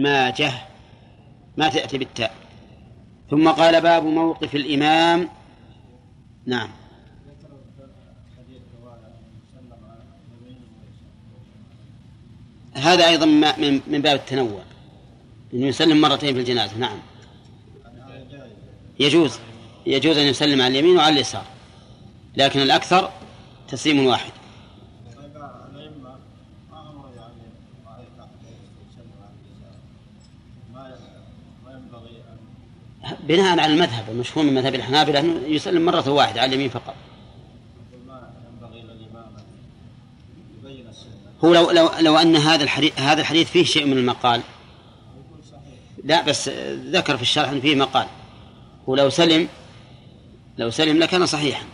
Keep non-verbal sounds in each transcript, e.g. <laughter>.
ماجه ما تأتي بالتاء. ثم قال باب موقف الإمام. نعم. هذا أيضا من من باب التنوع أنه يسلم مرتين في الجنازة. نعم. يجوز يجوز أن يسلم على اليمين وعلى اليسار لكن الأكثر تسليم واحد. بناء على المذهب المشهور من مذهب الحنابلة أنه يسلم مرة واحدة على اليمين فقط. هو لو لو لو أن هذا الحديث هذا الحديث فيه شيء من المقال. لا بس ذكر في الشرح أن فيه مقال. ولو سلم لو سلم لكان صحيحا.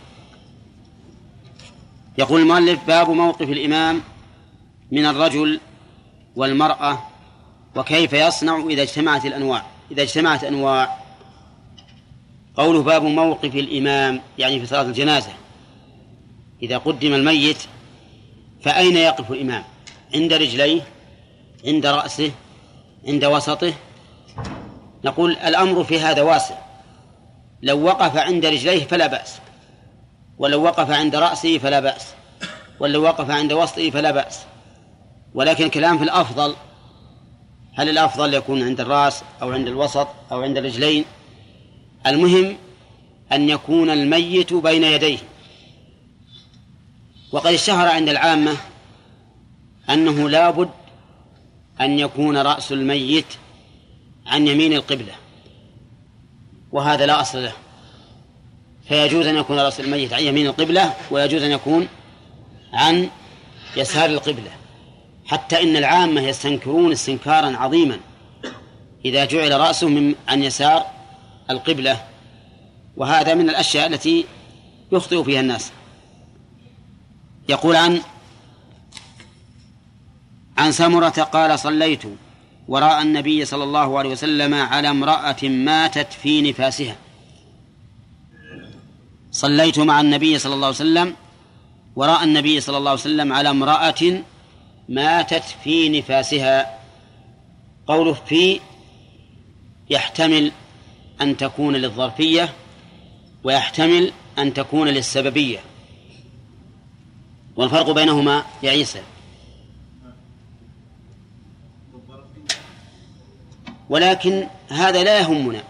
يقول المؤلف باب موقف الإمام من الرجل والمرأة وكيف يصنع إذا اجتمعت الأنواع إذا اجتمعت أنواع. قوله باب موقف الإمام يعني في صلاة الجنازة. إذا قدم الميت فأين يقف الإمام؟ عند رجليه؟ عند رأسه؟ عند وسطه؟ نقول الأمر في هذا واسع. لو وقف عند رجليه فلا بأس. ولو وقف عند رأسه فلا بأس. ولو وقف عند وسطه فلا بأس. ولكن الكلام في الأفضل هل الأفضل يكون عند الرأس أو عند الوسط أو عند الرجلين؟ المهم أن يكون الميت بين يديه. وقد اشتهر عند العامة أنه لا بد أن يكون رأس الميت عن يمين القبلة وهذا لا أصل له. فيجوز أن يكون رأس الميت عن يمين القبلة ويجوز أن يكون عن يسار القبلة. حتى إن العامة يستنكرون استنكارا عظيما إذا جعل رأسه من عن يسار القبلة وهذا من الأشياء التي يخطئ فيها الناس. يقول عن عن سمرة قال صليت وراء النبي صلى الله عليه وسلم على امرأة ماتت في نفاسها. صليت مع النبي صلى الله عليه وسلم وراء النبي صلى الله عليه وسلم على امرأة ماتت في نفاسها. قوله في يحتمل أن تكون للظرفية ويحتمل أن تكون للسببية. والفرق بينهما يا عيسى. ولكن هذا لا يهمنا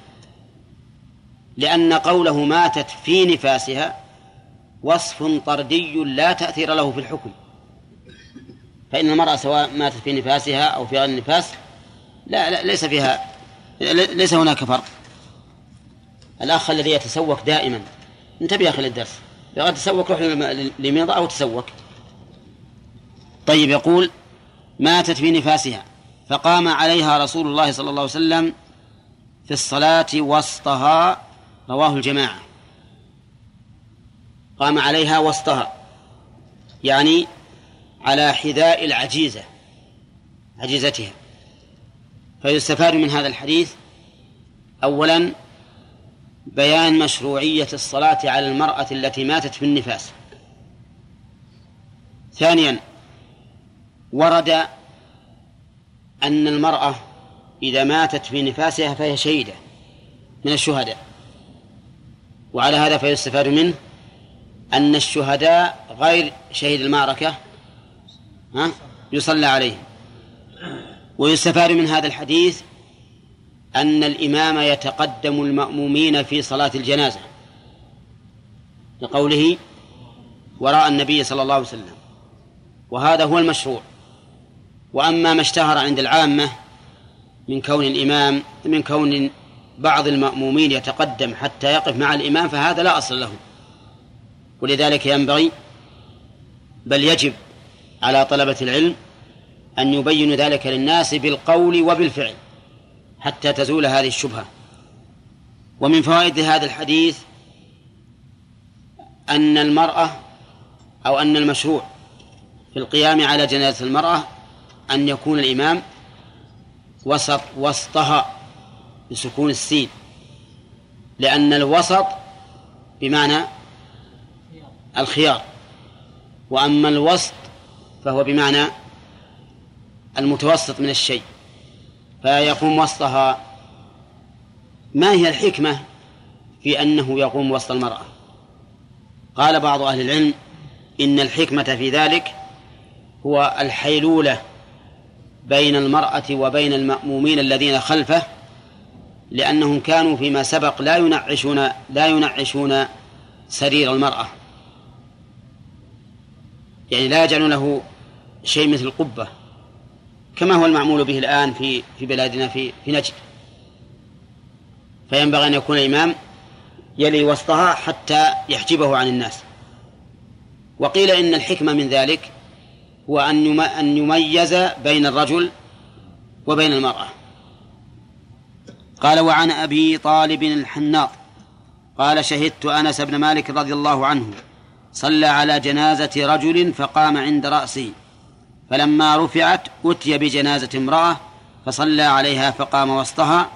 لأن قوله ماتت في نفاسها وصف طردي لا تأثير له في الحكم. فإن المرأة سواء ماتت في نفاسها أو في غير النفاس لا, لا ليس فيها ليس هناك فرق. الأخ الذي يتسوق دائما. انتبه يا أخي للدرس إذا تسوق روح لميضة أو تسوق. طيب يقول ماتت في نفاسها فقام عليها رسول الله صلى الله عليه وسلم في الصلاة وسطها. رواه الجماعة. قام عليها وسطها. يعني على حذاء العجيزة عجيزتها. فيستفاد من هذا الحديث أولا بيان مشروعية الصلاة على المرأة التي ماتت في النفاس. ثانيا ورد أن المرأة إذا ماتت في نفاسها فهي شهيدة من الشهداء. وعلى هذا فيستفاد منه أن الشهداء غير شهيد المعركة ها يصلى عليهم. ويستفاد من هذا الحديث أن الإمام يتقدم المأمومين في صلاة الجنازة لقوله وراء النبي صلى الله عليه وسلم وهذا هو المشروع. وأما ما اشتهر عند العامة من كون الإمام من كون بعض المأمومين يتقدم حتى يقف مع الإمام فهذا لا أصل له. ولذلك ينبغي بل يجب على طلبة العلم أن يبينوا ذلك للناس بالقول وبالفعل. حتى تزول هذه الشبهة. ومن فوائد هذا الحديث أن المرأة أو أن المشروع في القيام على جنازة المرأة أن يكون الإمام وسط وسطها بسكون السين. لأن الوسط بمعنى الخيار. وأما الوسط فهو بمعنى المتوسط من الشيء. فيقوم وسطها. ما هي الحكمة في أنه يقوم وسط المرأة؟ قال بعض أهل العلم إن الحكمة في ذلك هو الحيلولة بين المرأة وبين المأمومين الذين خلفه لأنهم كانوا فيما سبق لا ينعشون لا ينعشون سرير المرأة. يعني لا يجعلون له شيء مثل القبة. كما هو المعمول به الآن في في بلادنا في في نجد. فينبغي أن يكون الإمام يلي وسطها حتى يحجبه عن الناس. وقيل إن الحكمة من ذلك هو أن أن يميز بين الرجل وبين المرأة. قال وعن أبي طالب الحناط قال شهدت أنس بن مالك رضي الله عنه صلى على جنازة رجل فقام عند رأسه فلما رفعت أتي بجنازة امرأة فصلى عليها فقام وسطها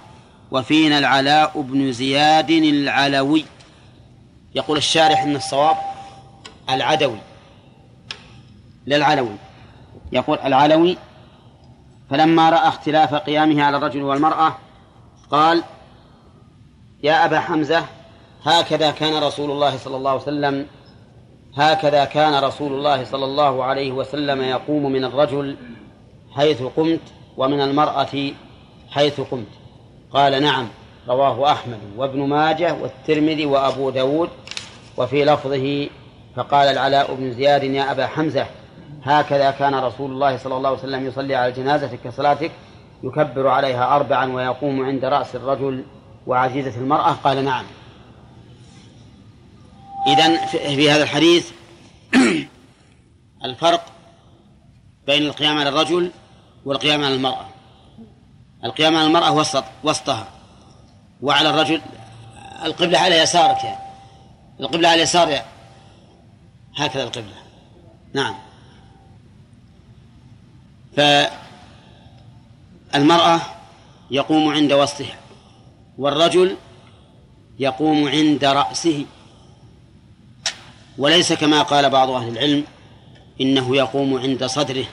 وفينا العلاء بن زياد العلوي. يقول الشارح إن الصواب العدوي. لا العلوي يقول العلوي فلما رأى اختلاف قيامه على الرجل والمرأة قال يا أبا حمزة هكذا كان رسول الله صلى الله عليه وسلم هكذا كان رسول الله صلى الله عليه وسلم يقوم من الرجل حيث قمت ومن المرأة حيث قمت. قال نعم رواه أحمد وابن ماجه والترمذي وأبو داود وفي لفظه فقال العلاء بن زياد يا أبا حمزة هكذا كان رسول الله صلى الله عليه وسلم يصلي على الجنازة كصلاتك يكبر عليها أربعا ويقوم عند رأس الرجل وعزيزة المرأة؟ قال نعم. إذن في هذا الحديث <clears throat> الفرق بين القيام على الرجل والقيام على المرأة. القيام على المرأة وسط وسطها. وعلى الرجل القبلة على يسارك يعني. القبلة على اليسار يعني. هكذا القبلة. نعم. فالمرأة يقوم عند وسطها والرجل يقوم عند رأسه. وليس كما قال بعض أهل العلم إنه يقوم عند صدره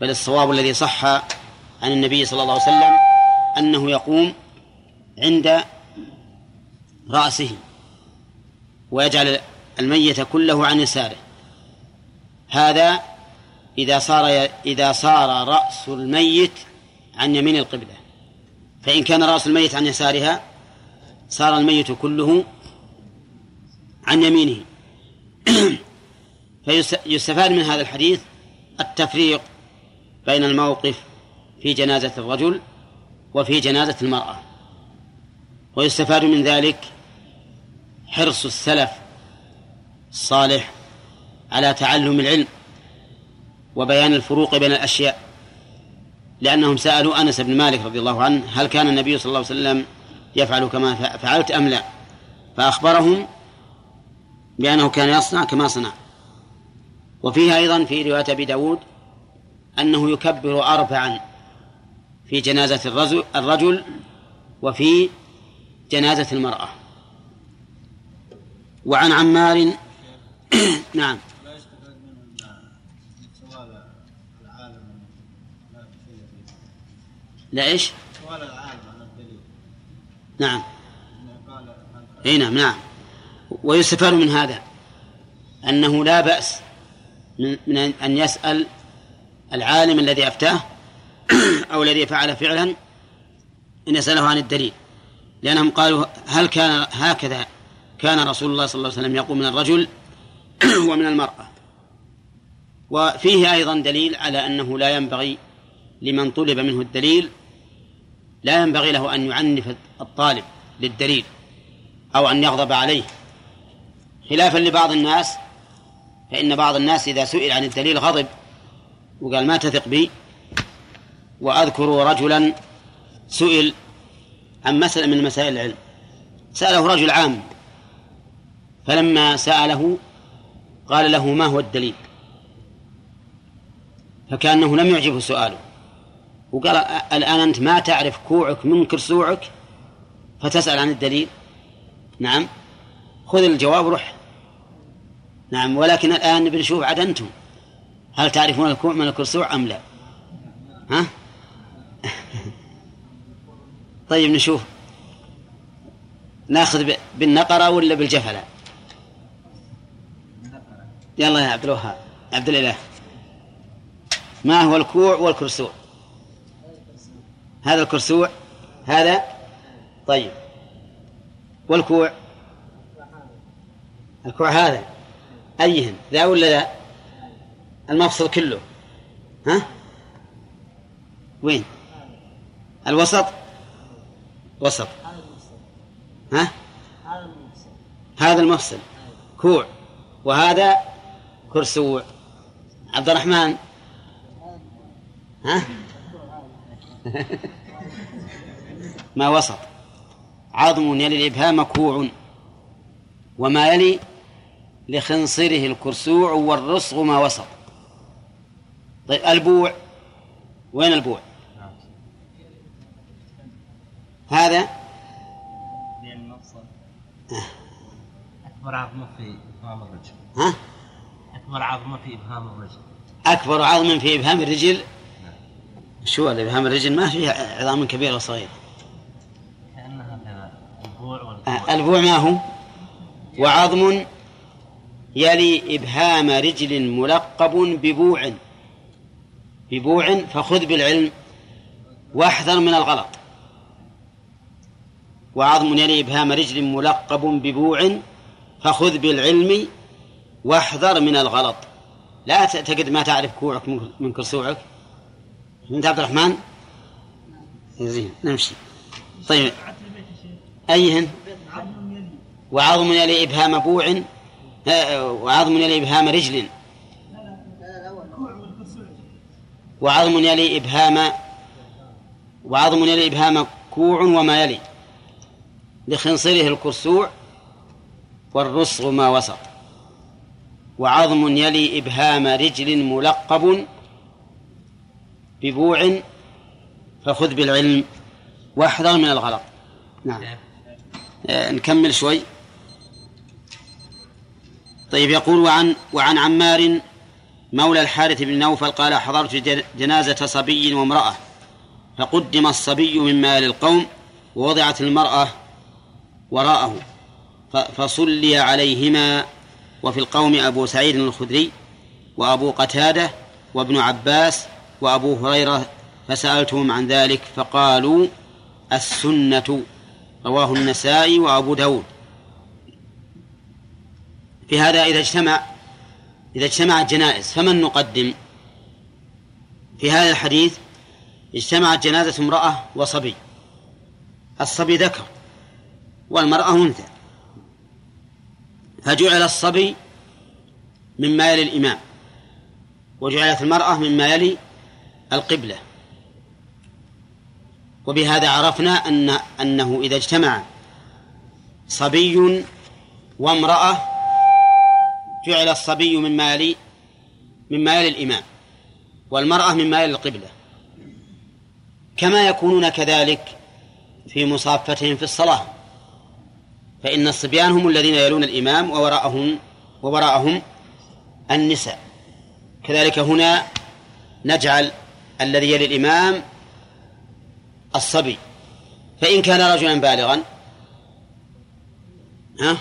بل الصواب الذي صح عن النبي صلى الله عليه وسلم أنه يقوم عند رأسه ويجعل الميت كله عن يساره. هذا إذا صار إذا صار رأس الميت عن يمين القبلة فإن كان رأس الميت عن يسارها صار الميت كله عن يمينه. <clears throat> فيستفاد من هذا الحديث التفريق بين الموقف في جنازة الرجل وفي جنازة المرأة. ويستفاد من ذلك حرص السلف الصالح على تعلم العلم وبيان الفروق بين الأشياء. لأنهم سألوا أنس بن مالك رضي الله عنه هل كان النبي صلى الله عليه وسلم يفعل كما فعلت أم لا. فأخبرهم بأنه كان يصنع كما صنع. وفيها أيضا في رواية أبي داود أنه يكبر أربعا في جنازة الرجل, الرجل وفي جنازة المرأة. وعن عمار <coughs> نعم. لا إيش؟ سؤال العالم عن الدليل. نعم. إي نعم نعم. ويستفاد من هذا أنه لا بأس من أن يسأل العالم الذي أفتاه <clears throat> أو الذي فعل فعلا إن يسأله عن الدليل. لأنهم قالوا هل كان هكذا كان رسول الله صلى الله عليه وسلم يقول من الرجل <clears throat> ومن المرأة. وفيه أيضا دليل على أنه لا ينبغي لمن طلب منه الدليل لا ينبغي له أن يعنف الطالب للدليل أو أن يغضب عليه. خلافا لبعض الناس فإن بعض الناس إذا سئل عن الدليل غضب وقال ما تثق بي؟ وأذكر رجلا سئل عن مسألة من مسائل العلم. سأله رجل عام فلما سأله قال له ما هو الدليل؟ فكأنه لم يعجبه سؤاله. وقال الآن أنت ما تعرف كوعك من كرسوعك فتسأل عن الدليل. نعم خذ الجواب روح نعم ولكن الآن نبي نشوف عاد أنتم. هل تعرفون الكوع من الكرسوع أم لا؟ ها؟ <laughs> طيب نشوف. ناخذ بالنقرة ولا بالجفلة؟ يلا يا عبد الوهاب. عبد الإله. ما هو الكوع والكرسوع هذا الكرسوع هذا؟ طيب. والكوع؟ الكوع هذا. أيهن ذا ولا ذا المفصل كله. ها؟ وين؟ الوسط؟ وسط. ها؟ هذا المفصل. كوع. وهذا كرسوع عبد الرحمن. ها؟ <laughs> ما وسط. عظم يلي الإبهام كوع. وما يلي لخنصره الكرسوع والرصغ ما وسط. طيب البوع وين البوع؟ هذا؟ أكبر عظمة في إبهام الرجل. ها؟ أكبر عظمة في إبهام الرجل. أكبر عظم في إبهام الرجل؟ شو الإبهام الرجل ما فيه عظام كبيرة وصغيرة كأنها البوع آه، البوع ما هو؟ وعظم يلي إبهام رجل ملقب ببوع. ببوع فخذ بالعلم واحذر من الغلط. وعظم يلي إبهام رجل ملقب ببوع فخذ بالعلم واحذر من الغلط. لا تعتقد ما تعرف كوعك من كرسوعك. أنت عبد الرحمن؟ زين نمشي. طيب. أيهن؟ وعظم يلي إبهام بوع وعظم يلي إبهام رجل. وعظم يلي إبهام وعظم يلي إبهام كوع وما يلي. لخنصره الكرسوع والرصغ ما وسط. وعظم يلي إبهام رجل ملقب ببوع فخذ بالعلم واحذر من الغلط نعم. آه نكمل شوي. طيب يقول وعن وعن عمار مولى الحارث بن نوفل قال حضرت جنازة صبي وامرأة فقدم الصبي من مال القوم ووضعت المرأة وراءه فصلي عليهما وفي القوم أبو سعيد الخدري وأبو قتادة وابن عباس وأبو هريرة فسألتهم عن ذلك فقالوا السنة رواه النسائي وأبو داود. في هذا إذا اجتمع إذا اجتمعت جنائز فمن نقدم؟ في هذا الحديث اجتمعت جنازة امرأة وصبي. الصبي ذكر والمرأة أنثى. فجعل الصبي مما يلي الإمام وجعلت المرأة مما يلي القبلة. وبهذا عرفنا أن أنه إذا اجتمع صبي وامرأة جعل الصبي مما يلي مما يلي الإمام والمرأة مما يلي القبلة. كما يكونون كذلك في مصافتهم في الصلاة فإن الصبيان هم الذين يلون الإمام ووراءهم ووراءهم النساء. كذلك هنا نجعل الذي يلي الإمام الصبي. فإن كان رجلا بالغا ها؟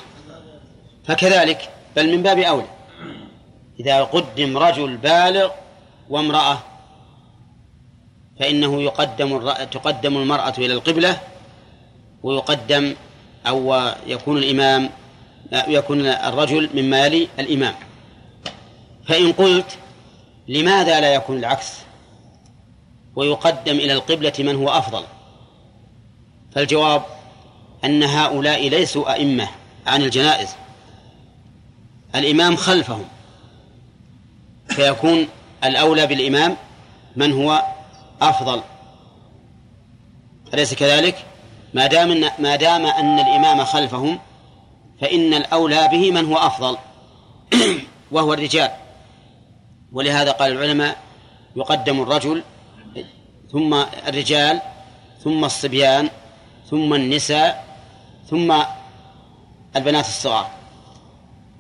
فكذلك بل من باب أولى. إذا قدم رجل بالغ وامرأة فإنه يقدم تقدم المرأة إلى القبلة ويقدم أو يكون الإمام يكون الرجل مما يلي الإمام. فإن قلت لماذا لا يكون العكس؟ ويقدم إلى القبلة من هو أفضل. فالجواب أن هؤلاء ليسوا أئمة عن الجنائز. الإمام خلفهم. فيكون الأولى بالإمام من هو أفضل. أليس كذلك؟ ما دام ما دام أن الإمام خلفهم فإن الأولى به من هو أفضل. <clears throat> وهو الرجال. ولهذا قال العلماء يقدم الرجل ثم الرجال ثم الصبيان ثم النساء ثم البنات الصغار.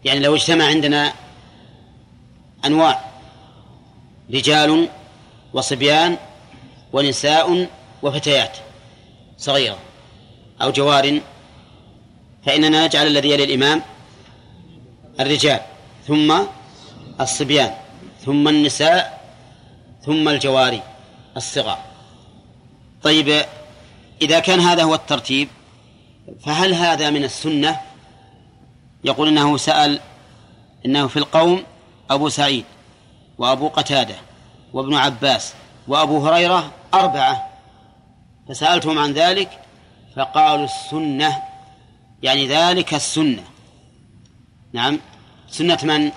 يعني لو اجتمع عندنا أنواع رجال وصبيان ونساء وفتيات صغيرة أو جوار فإننا نجعل الذي يلي الإمام الرجال ثم الصبيان ثم النساء ثم الجواري الصغار. طيب إذا كان هذا هو الترتيب فهل هذا من السنة؟ يقول إنه سأل إنه في القوم أبو سعيد وأبو قتادة وابن عباس وأبو هريرة أربعة فسألتهم عن ذلك فقالوا السنة يعني ذلك السنة نعم سنة من؟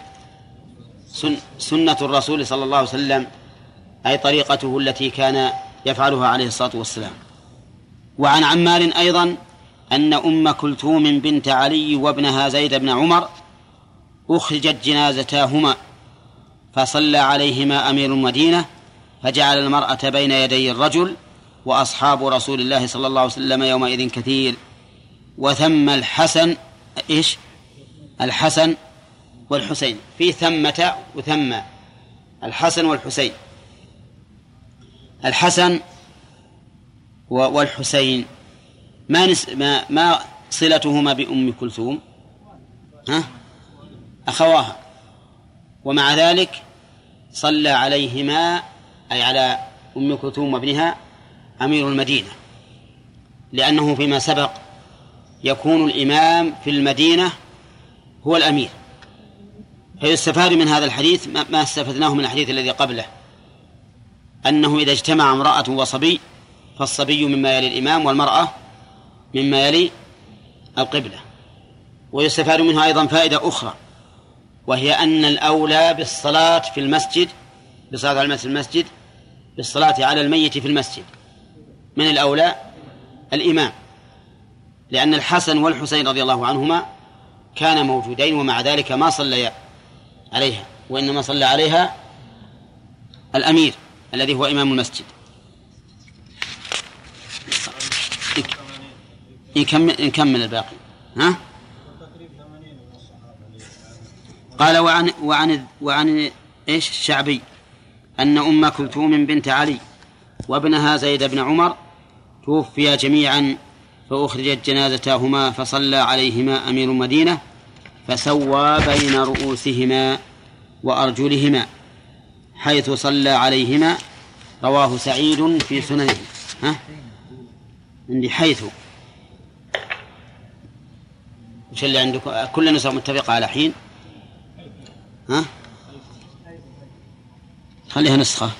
سن سنة الرسول صلى الله عليه وسلم أي طريقته التي كان يفعلها عليه الصلاة والسلام وعن عمار أيضا أن أم كلثوم بنت علي وابنها زيد بن عمر أخرجت جنازتاهما فصلى عليهما أمير المدينة فجعل المرأة بين يدي الرجل وأصحاب رسول الله صلى الله عليه وسلم يومئذ كثير. وثم الحسن إيش؟ الحسن والحسين. في ثمة وثم الحسن والحسين. الحسن والحسين. ما نس ما ما صلتهما بأم كلثوم؟ ها؟ أخواها. ومع ذلك صلى عليهما أي على أم كلثوم وابنها أمير المدينة. لأنه فيما سبق يكون الإمام في المدينة هو الأمير. فيستفاد من هذا الحديث ما استفدناه من الحديث الذي قبله. أنه إذا اجتمع امرأة وصبي فالصبي مما يلي الإمام والمرأة مما يلي القبلة ويستفاد منها أيضا فائدة أخرى وهي أن الأولى بالصلاة في المسجد بالصلاة على المسجد بالصلاة على الميت في المسجد من الأولى الإمام لأن الحسن والحسين رضي الله عنهما كانا موجودين ومع ذلك ما صليا عليها وإنما صلى عليها الأمير الذي هو إمام المسجد. نكمل نكمل الباقي. ها؟ قال وعن وعن وعن إيش؟ الشعبي. أن أم كلثوم بنت علي وابنها زيد بن عمر توفيا جميعا فأخرجت جنازتاهما فصلى عليهما أمير المدينة فسوى بين رؤوسهما وأرجلهما حيث صلى عليهما. رواه سعيد في سننه. ها؟ عندي حيث. وش اللي عندكم كل النسخ متفقة على حين؟ ها؟ خليها نسخة.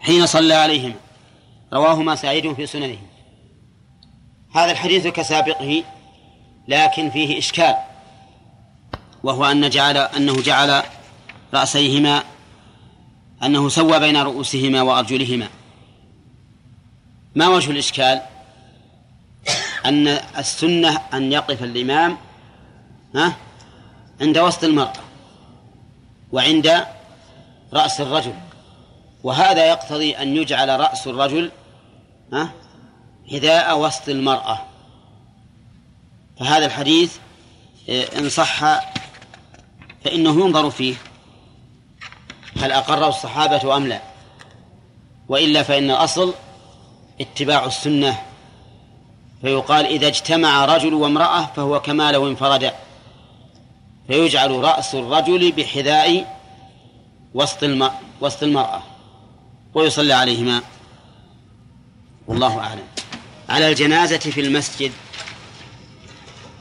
حين صلى عليهما رواهما سعيد في سننه. هذا الحديث كسابقه لكن فيه إشكال وهو أن جعل أنه جعل رأسيهما أنه سوى بين رؤوسهما وأرجلهما. ما وجه الإشكال؟ أن السنة أن يقف الإمام ها عند وسط المرأة وعند رأس الرجل. وهذا يقتضي أن يجعل رأس الرجل ها حذاء وسط المرأة. فهذا الحديث إيه، إن صح فإنه ينظر فيه هل أقره الصحابة أم لا. وإلا فإن الأصل اتباع السنة فيقال إذا اجتمع رجل وامرأة فهو كما لو انفردا فيجعل رأس الرجل بحذاء وسط وسط المرأة ويصلي عليهما. والله أعلم. على الجنازة في المسجد.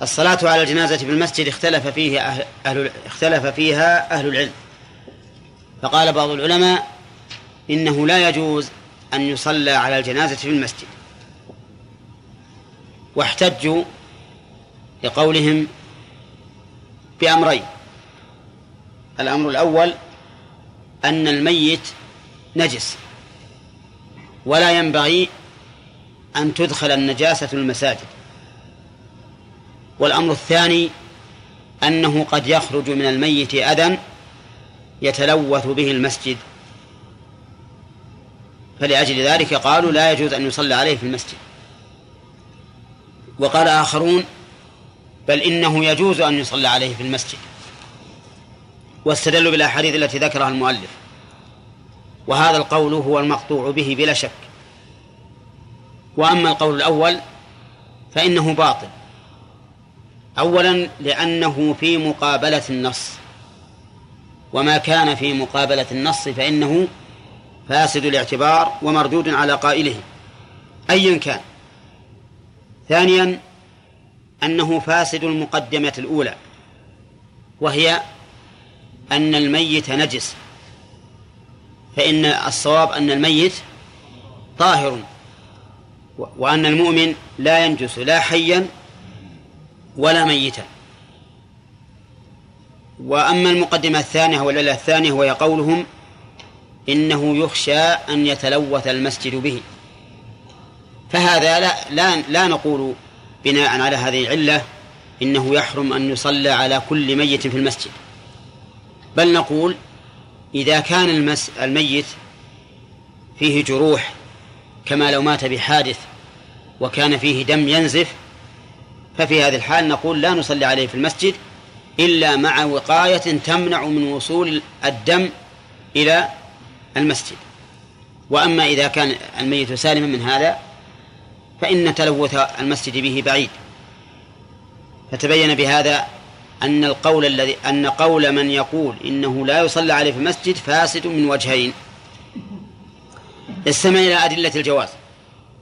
الصلاة على الجنازة في المسجد اختلف فيه أهل, أهل اختلف فيها أهل العلم. فقال بعض العلماء إنه لا يجوز أن يصلى على الجنازة في المسجد. واحتجوا لقولهم بأمرين. الأمر الأول أن الميت نجس ولا ينبغي أن تدخل النجاسة المساجد. والأمر الثاني أنه قد يخرج من الميت أذى يتلوث به المسجد. فلأجل ذلك قالوا لا يجوز أن يصلى عليه في المسجد. وقال آخرون بل إنه يجوز أن يصلى عليه في المسجد واستدلوا بالأحاديث التي ذكرها المؤلف وهذا القول هو المقطوع به بلا شك وأما القول الأول فإنه باطل أولا لأنه في مقابلة النص وما كان في مقابلة النص فإنه فاسد الاعتبار ومردود على قائله أيا كان ثانيا أنه فاسد المقدمة الأولى وهي أن الميت نجس فإن الصواب أن الميت طاهر وأن المؤمن لا ينجس لا حيا ولا ميتا. وأما المقدمة الثانية والعلة الثانية وهي قولهم إنه يخشى أن يتلوث المسجد به. فهذا لا, لا, لا نقول بناء على هذه العلة إنه يحرم أن يصلى على كل ميت في المسجد. بل نقول إذا كان المس الميت فيه جروح كما لو مات بحادث وكان فيه دم ينزف ففي هذه الحال نقول لا نصلي عليه في المسجد إلا مع وقاية تمنع من وصول الدم إلى المسجد. وأما إذا كان الميت سالما من هذا فإن تلوث المسجد به بعيد. فتبين بهذا أن القول الذي أن قول من يقول إنه لا يصلى عليه في المسجد فاسد من وجهين. استمع إلى أدلة الجواز.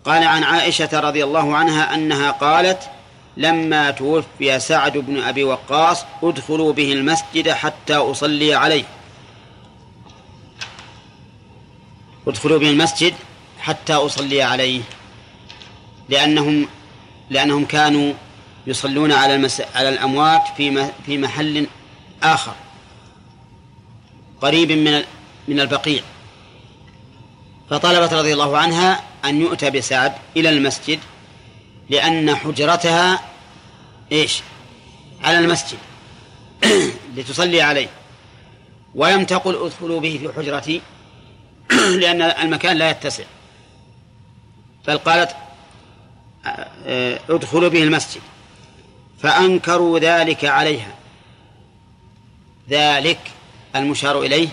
قال عن عائشة رضي الله عنها أنها قالت لما توفي سعد بن أبي وقاص ادخلوا به المسجد حتى أصلي عليه. ادخلوا به المسجد حتى أصلي عليه. لأنهم لأنهم كانوا يصلون على المس... على الأموات في في محل آخر قريب من من البقيع. فطلبت رضي الله عنها أن يؤتى بسعد إلى المسجد لأن حجرتها إيش؟ على المسجد <clears throat> لتصلي عليه. ولم تقل ادخلوا به في حجرتي <clears throat> لأن المكان لا يتسع. بل قالت ادخلوا به المسجد. فأنكروا ذلك عليها. ذلك المشار إليه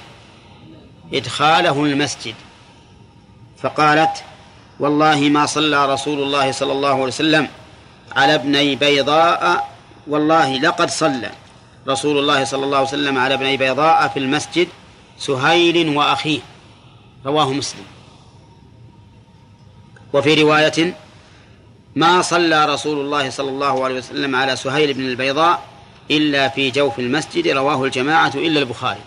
إدخاله المسجد. فقالت والله ما صلى رسول الله صلى الله عليه وسلم على ابني بيضاء والله لقد صلى رسول الله صلى الله عليه وسلم على ابني بيضاء في المسجد سهيل وأخيه. رواه مسلم. وفي رواية ما صلى رسول الله صلى الله عليه وسلم على سهيل بن البيضاء إلا في جوف المسجد رواه الجماعة إلا البخاري.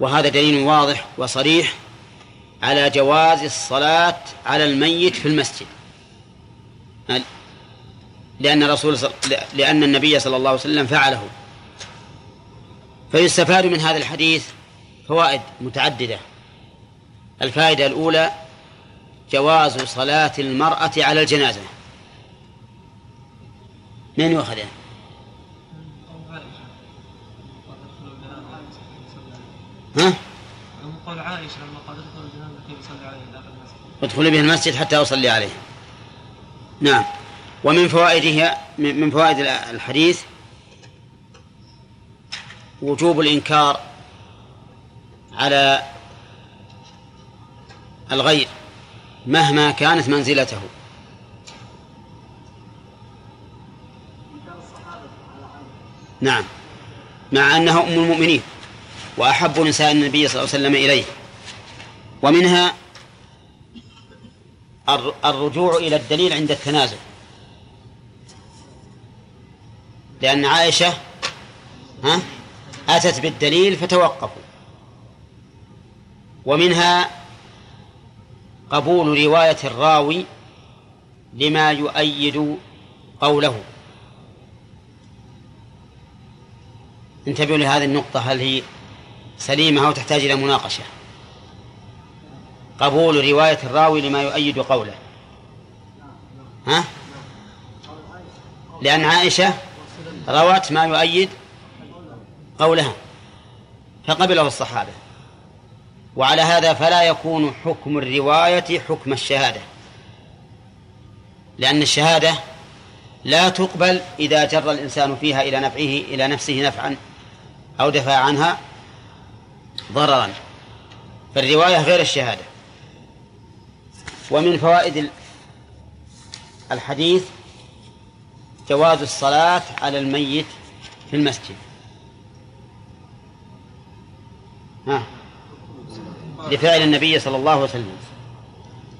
وهذا دليل واضح وصريح على جواز الصلاة على الميت في المسجد. لأن رسول لأن النبي صلى الله عليه وسلم فعله. فيستفاد من هذا الحديث فوائد متعددة. الفائدة الأولى جواز صلاة المرأة على الجنازة من يؤخذها؟ ها؟ قول عائشة لما قال ادخلوا الجنازة كيف يصلي عليه المسجد به المسجد حتى أصلي عليه نعم ومن فوائده من فوائد الحديث وجوب الإنكار على الغير مهما كانت منزلته. نعم. مع أنها أم المؤمنين وأحب نساء النبي صلى الله عليه وسلم إليه. ومنها الرجوع إلى الدليل عند التنازل. لأن عائشة ها أتت بالدليل فتوقفوا. ومنها قبول رواية الراوي لما يؤيد قوله. انتبهوا لهذه النقطة هل هي سليمة أو تحتاج إلى مناقشة؟ قبول رواية الراوي لما يؤيد قوله. ها؟ لأن عائشة روت ما يؤيد قولها فقبله الصحابة. وعلى هذا فلا يكون حكم الرواية حكم الشهادة. لأن الشهادة لا تقبل إذا جر الإنسان فيها إلى نفعه إلى نفسه نفعا أو دفع عنها ضررا. فالرواية غير الشهادة. ومن فوائد الحديث جواز الصلاة على الميت في المسجد. ها؟ لفعل النبي صلى الله عليه وسلم.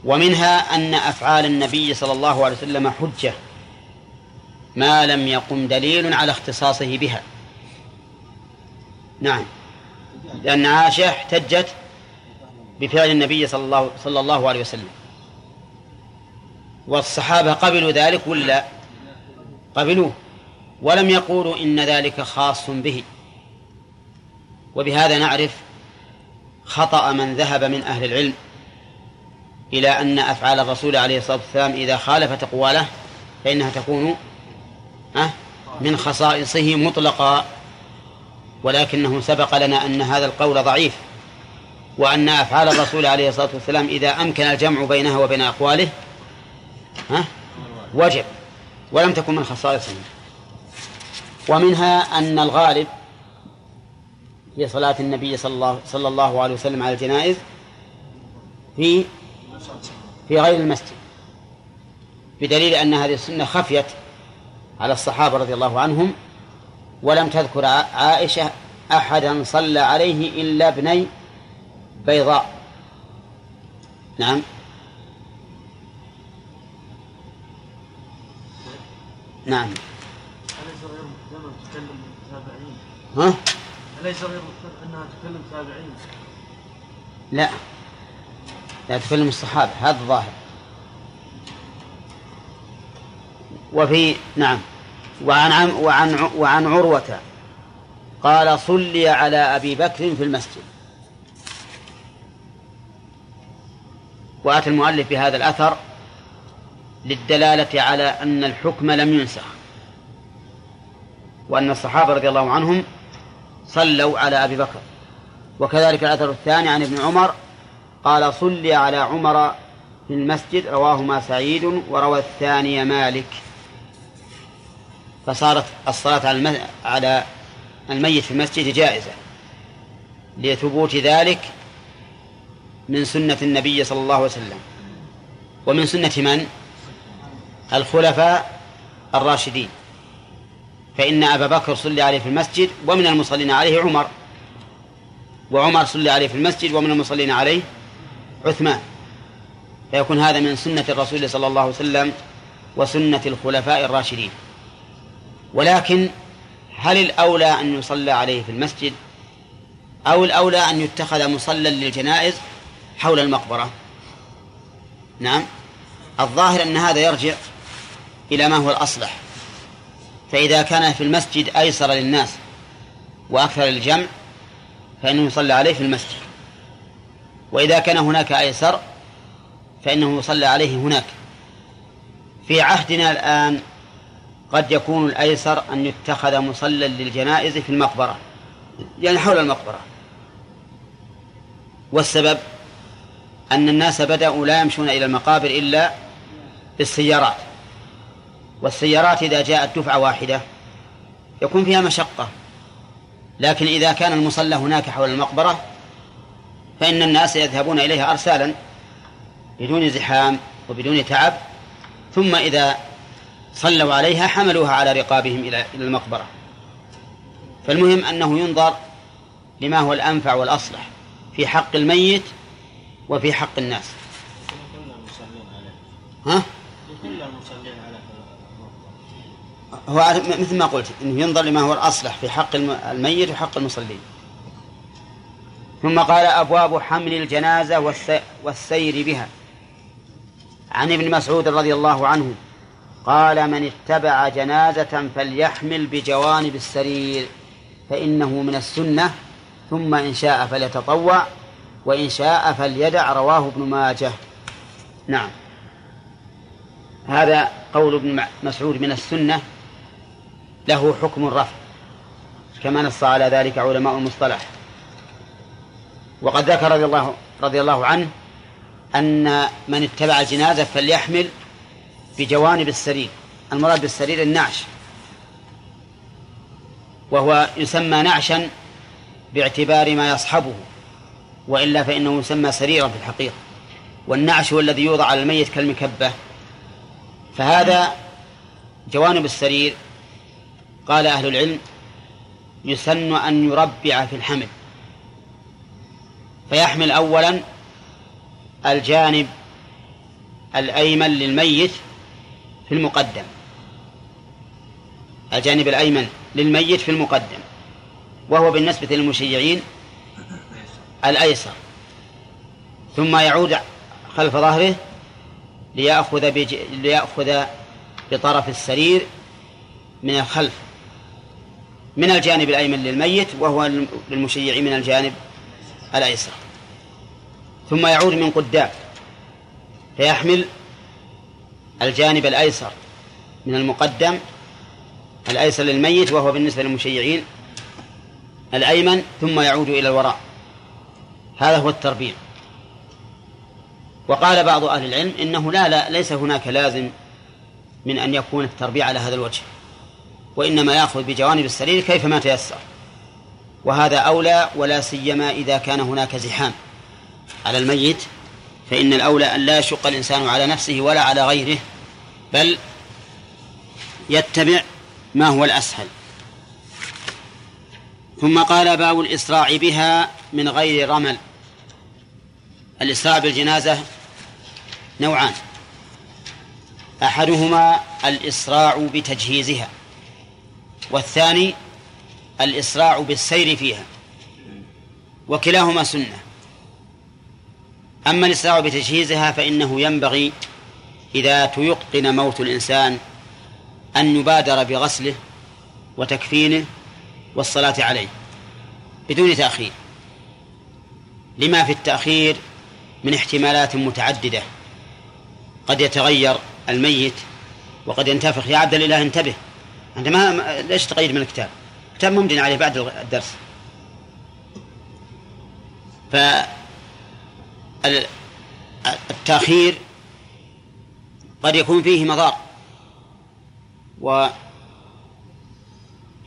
ومنها أن أفعال النبي صلى الله عليه وسلم حجة ما لم يقم دليل على اختصاصه بها. نعم. لأن عائشة احتجت بفعل النبي صلى الله صلى الله عليه وسلم. والصحابة قبلوا ذلك ولا؟ قبلوه. ولم يقولوا إن ذلك خاص به. وبهذا نعرف خطأ من ذهب من أهل العلم إلى أن أفعال الرسول عليه الصلاة والسلام إذا خالفت أقواله فإنها تكون من خصائصه مطلقا ولكنه سبق لنا أن هذا القول ضعيف وأن أفعال الرسول عليه الصلاة والسلام إذا أمكن الجمع بينها وبين أقواله ها وجب ولم تكن من خصائصه. ومنها أن الغالب في صلاة النبي صلى الله, صلى الله عليه وسلم على الجنائز في في غير المسجد بدليل أن هذه السنة خفيت على الصحابة رضي الله عنهم ولم تذكر عائشة أحدا صلى عليه إلا ابني بيضاء نعم نعم؟ ها؟ أليس أنها تكلم؟ لا. لا تكلم الصحابة هذا الظاهر وفي نعم. وعن عم وعن وعن عروة قال صلي على أبي بكر في المسجد. وأتى المؤلف بهذا الأثر للدلالة على أن الحكم لم ينسخ. وأن الصحابة رضي الله عنهم صلوا على أبي بكر. وكذلك الأثر الثاني عن ابن عمر قال صلي على عمر في المسجد رواهما سعيد وروى الثاني مالك. فصارت الصلاة على على الميت في المسجد جائزة. لثبوت ذلك من سنة النبي صلى الله عليه وسلم. ومن سنة من؟ الخلفاء الراشدين. فإن أبا بكر صلى عليه في المسجد ومن المصلين عليه عمر. وعمر صلى عليه في المسجد ومن المصلين عليه عثمان. فيكون هذا من سنة الرسول صلى الله عليه وسلم وسنة الخلفاء الراشدين. ولكن هل الأولى أن يصلى عليه في المسجد أو الأولى أن يتخذ مصلى للجنائز حول المقبرة؟ نعم. الظاهر أن هذا يرجع إلى ما هو الأصلح. فإذا كان في المسجد أيسر للناس وأكثر للجمع فإنه يصلى عليه في المسجد. وإذا كان هناك أيسر فإنه يصلى عليه هناك. في عهدنا الآن قد يكون الأيسر أن يتخذ مصلى للجنائز في المقبرة يعني حول المقبرة. والسبب أن الناس بدأوا لا يمشون إلى المقابر إلا بالسيارات. والسيارات إذا جاءت دفعة واحدة يكون فيها مشقة. لكن إذا كان المصلى هناك حول المقبرة فإن الناس يذهبون إليها أرسالا بدون زحام وبدون تعب ثم إذا صلوا عليها حملوها على رقابهم إلى المقبرة. فالمهم أنه ينظر لما هو الأنفع والأصلح في حق الميت وفي حق الناس. ها؟ هو مثل ما قلت إنه ينظر لما هو الأصلح في حق الميت وحق المصلين. ثم قال أبواب حمل الجنازة والسير بها. عن ابن مسعود رضي الله عنه قال من اتبع جنازة فليحمل بجوانب السرير فإنه من السنة ثم إن شاء فليتطوع وإن شاء فليدع. رواه ابن ماجه. نعم. هذا قول ابن مسعود من السنة. له حكم الرفع كما نص على ذلك علماء المصطلح. وقد ذكر رضي الله رضي الله عنه أن من اتبع الجنازة فليحمل بجوانب السرير المراد بالسرير النعش. وهو يسمى نعشا باعتبار ما يصحبه وإلا فإنه يسمى سريرا في الحقيقة. والنعش هو الذي يوضع على الميت كالمكبة. فهذا جوانب السرير قال أهل العلم يسن أن يربع في الحمل. فيحمل أولا الجانب الأيمن للميت في المقدم. الجانب الأيمن للميت في المقدم. وهو بالنسبة للمشيعين الأيسر. ثم يعود خلف ظهره ليأخذ بج... ليأخذ بطرف السرير من الخلف. من الجانب الأيمن للميت وهو للمشيع من الجانب الأيسر. ثم يعود من قدام فيحمل الجانب الأيسر من المقدم الأيسر للميت وهو بالنسبة للمشيعين الأيمن ثم يعود إلى الوراء. هذا هو التربيع. وقال بعض أهل العلم إنه لا, لا ليس هناك لازم من أن يكون التربيع على هذا الوجه. وإنما يأخذ بجوانب السرير كيفما تيسر. وهذا أولى ولا سيما إذا كان هناك زحام على الميت فإن الأولى أن لا يشق الإنسان على نفسه ولا على غيره بل يتبع ما هو الأسهل. ثم قال باب الإسراع بها من غير رمل. الإسراع بالجنازة نوعان. أحدهما الإسراع بتجهيزها. والثاني الإسراع بالسير فيها وكلاهما سنة. أما الإسراع بتجهيزها فإنه ينبغي إذا تيقن موت الإنسان أن يبادر بغسله وتكفينه والصلاة عليه بدون تأخير. لما في التأخير من احتمالات متعددة قد يتغير الميت وقد ينتفخ. يا عبد الله انتبه. أنت ما ليش تغير من الكتاب؟ كتاب ممدن عليه بعد الدرس. فالتأخير قد يكون فيه مضار. و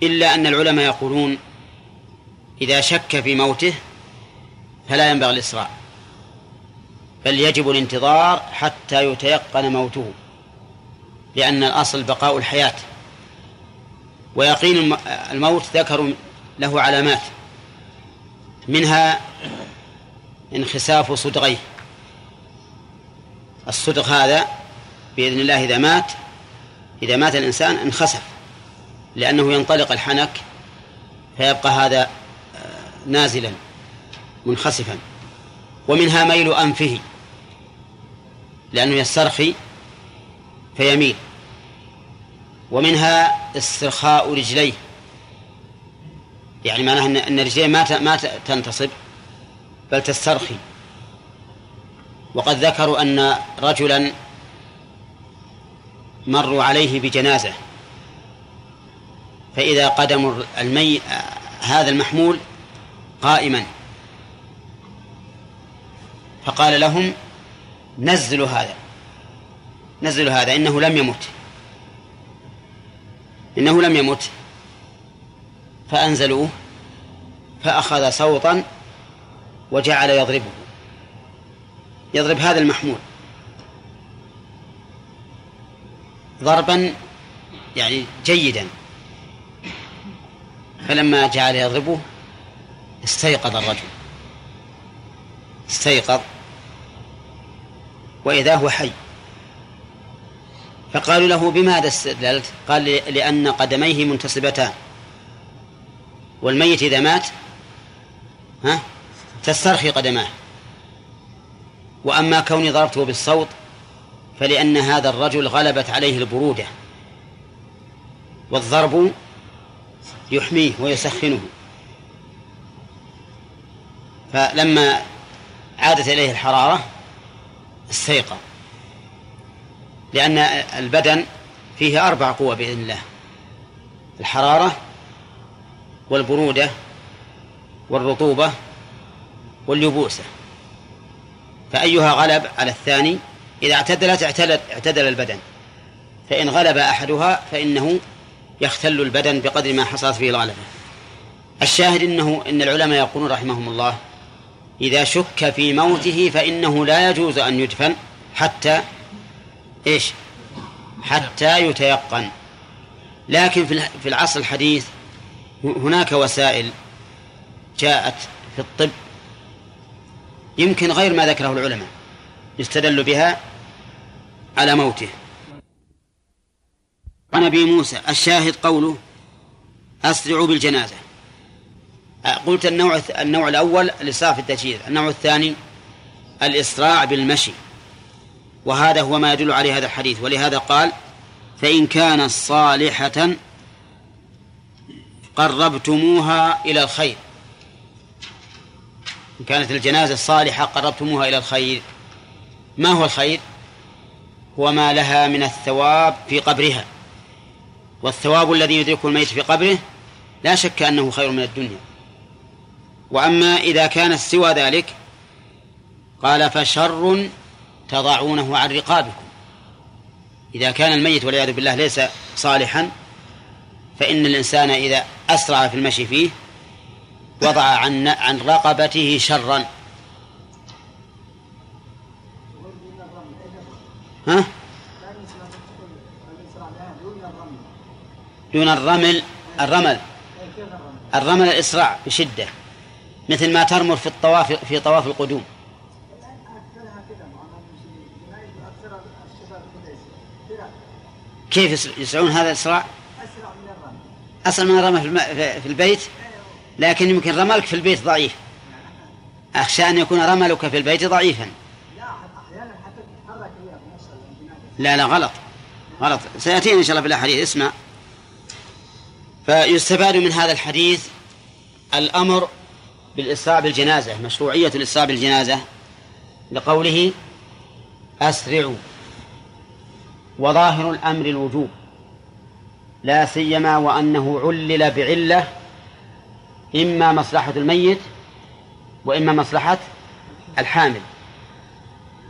إلا أن العلماء يقولون إذا شك في موته فلا ينبغي الإسراع بل يجب الانتظار حتى يتيقن موته لأن الأصل بقاء الحياة. ويقين الموت ذكروا له علامات منها انخساف صدغيه. الصدغ هذا بإذن الله إذا مات إذا مات الإنسان انخسف لأنه ينطلق الحنك فيبقى هذا نازلا منخسفا. ومنها ميل أنفه لأنه يسترخي فيميل. ومنها استرخاء رجليه. يعني معناه أن رجليه ما ما تنتصب بل تسترخي. وقد ذكروا أن رجلا مروا عليه بجنازة. فإذا قدم المي هذا المحمول قائما. فقال لهم نزلوا هذا. نزلوا هذا إنه لم يمت. إنه لم يمت. فأنزلوه فأخذ صوتا وجعل يضربه. يضرب هذا المحمول. ضربا يعني جيدا. فلما جعل يضربه استيقظ الرجل. استيقظ. وإذا هو حي. فقالوا له بماذا استدللت؟ قال لأن قدميه منتصبتان والميت إذا مات؟ ها؟ تسترخي قدماه. وأما كوني ضربته بالصوت فلأن هذا الرجل غلبت عليه البرودة. والضرب يحميه ويسخنه. فلما عادت إليه الحرارة استيقظ. لأن البدن فيه أربع قوة بإذن الله. الحرارة والبرودة والرطوبة واليبوسة. فأيها غلب على الثاني إذا اعتدلت اعتدل, اعتدل البدن. فإن غلب أحدها فإنه يختل البدن بقدر ما حصلت فيه الغلبة. الشاهد إنه إن العلماء يقولون رحمهم الله إذا شك في موته فإنه لا يجوز أن يدفن حتى إيش؟ حتى يتيقن. لكن في العصر الحديث هناك وسائل جاءت في الطب يمكن غير ما ذكره العلماء يستدل بها على موته. عن أبي موسى الشاهد قوله اسرعوا بالجنازة. قلت النوع النوع الأول الاسراع في التجهيز النوع الثاني الإسراع بالمشي. وهذا هو ما يدل عليه هذا الحديث. ولهذا قال فإن كانت صالحة قربتموها إلى الخير. إن كانت الجنازة صالحة قربتموها إلى الخير. ما هو الخير؟ هو ما لها من الثواب في قبرها. والثواب الذي يدركه الميت في قبره لا شك أنه خير من الدنيا. وأما إذا كانت سوى ذلك قال فشر تضعونه عن رقابكم. إذا كان الميت والعياذ بالله ليس صالحا فإن الإنسان إذا أسرع في المشي فيه وضع عن عن رقبته شرا. ها؟ دون الرمل الرمل الرمل الإسراع بشدة مثل ما ترمل في الطواف في طواف القدوم. كيف يسرعون هذا الإسراع أسرع من الرمل. في البيت؟ لكن يمكن رملك في البيت ضعيف. أخشى أن يكون رملك في البيت ضعيفا. لا لا غلط. غلط. سيأتينا إن شاء الله في الأحاديث. اسمع. فيستفاد من هذا الحديث الأمر بالإسراع بالجنازة مشروعية الإسراع بالجنازة لقوله أسرعوا. وظاهر الأمر الوجوب لا سيما وأنه علل بعلة إما مصلحة الميت وإما مصلحة الحامل.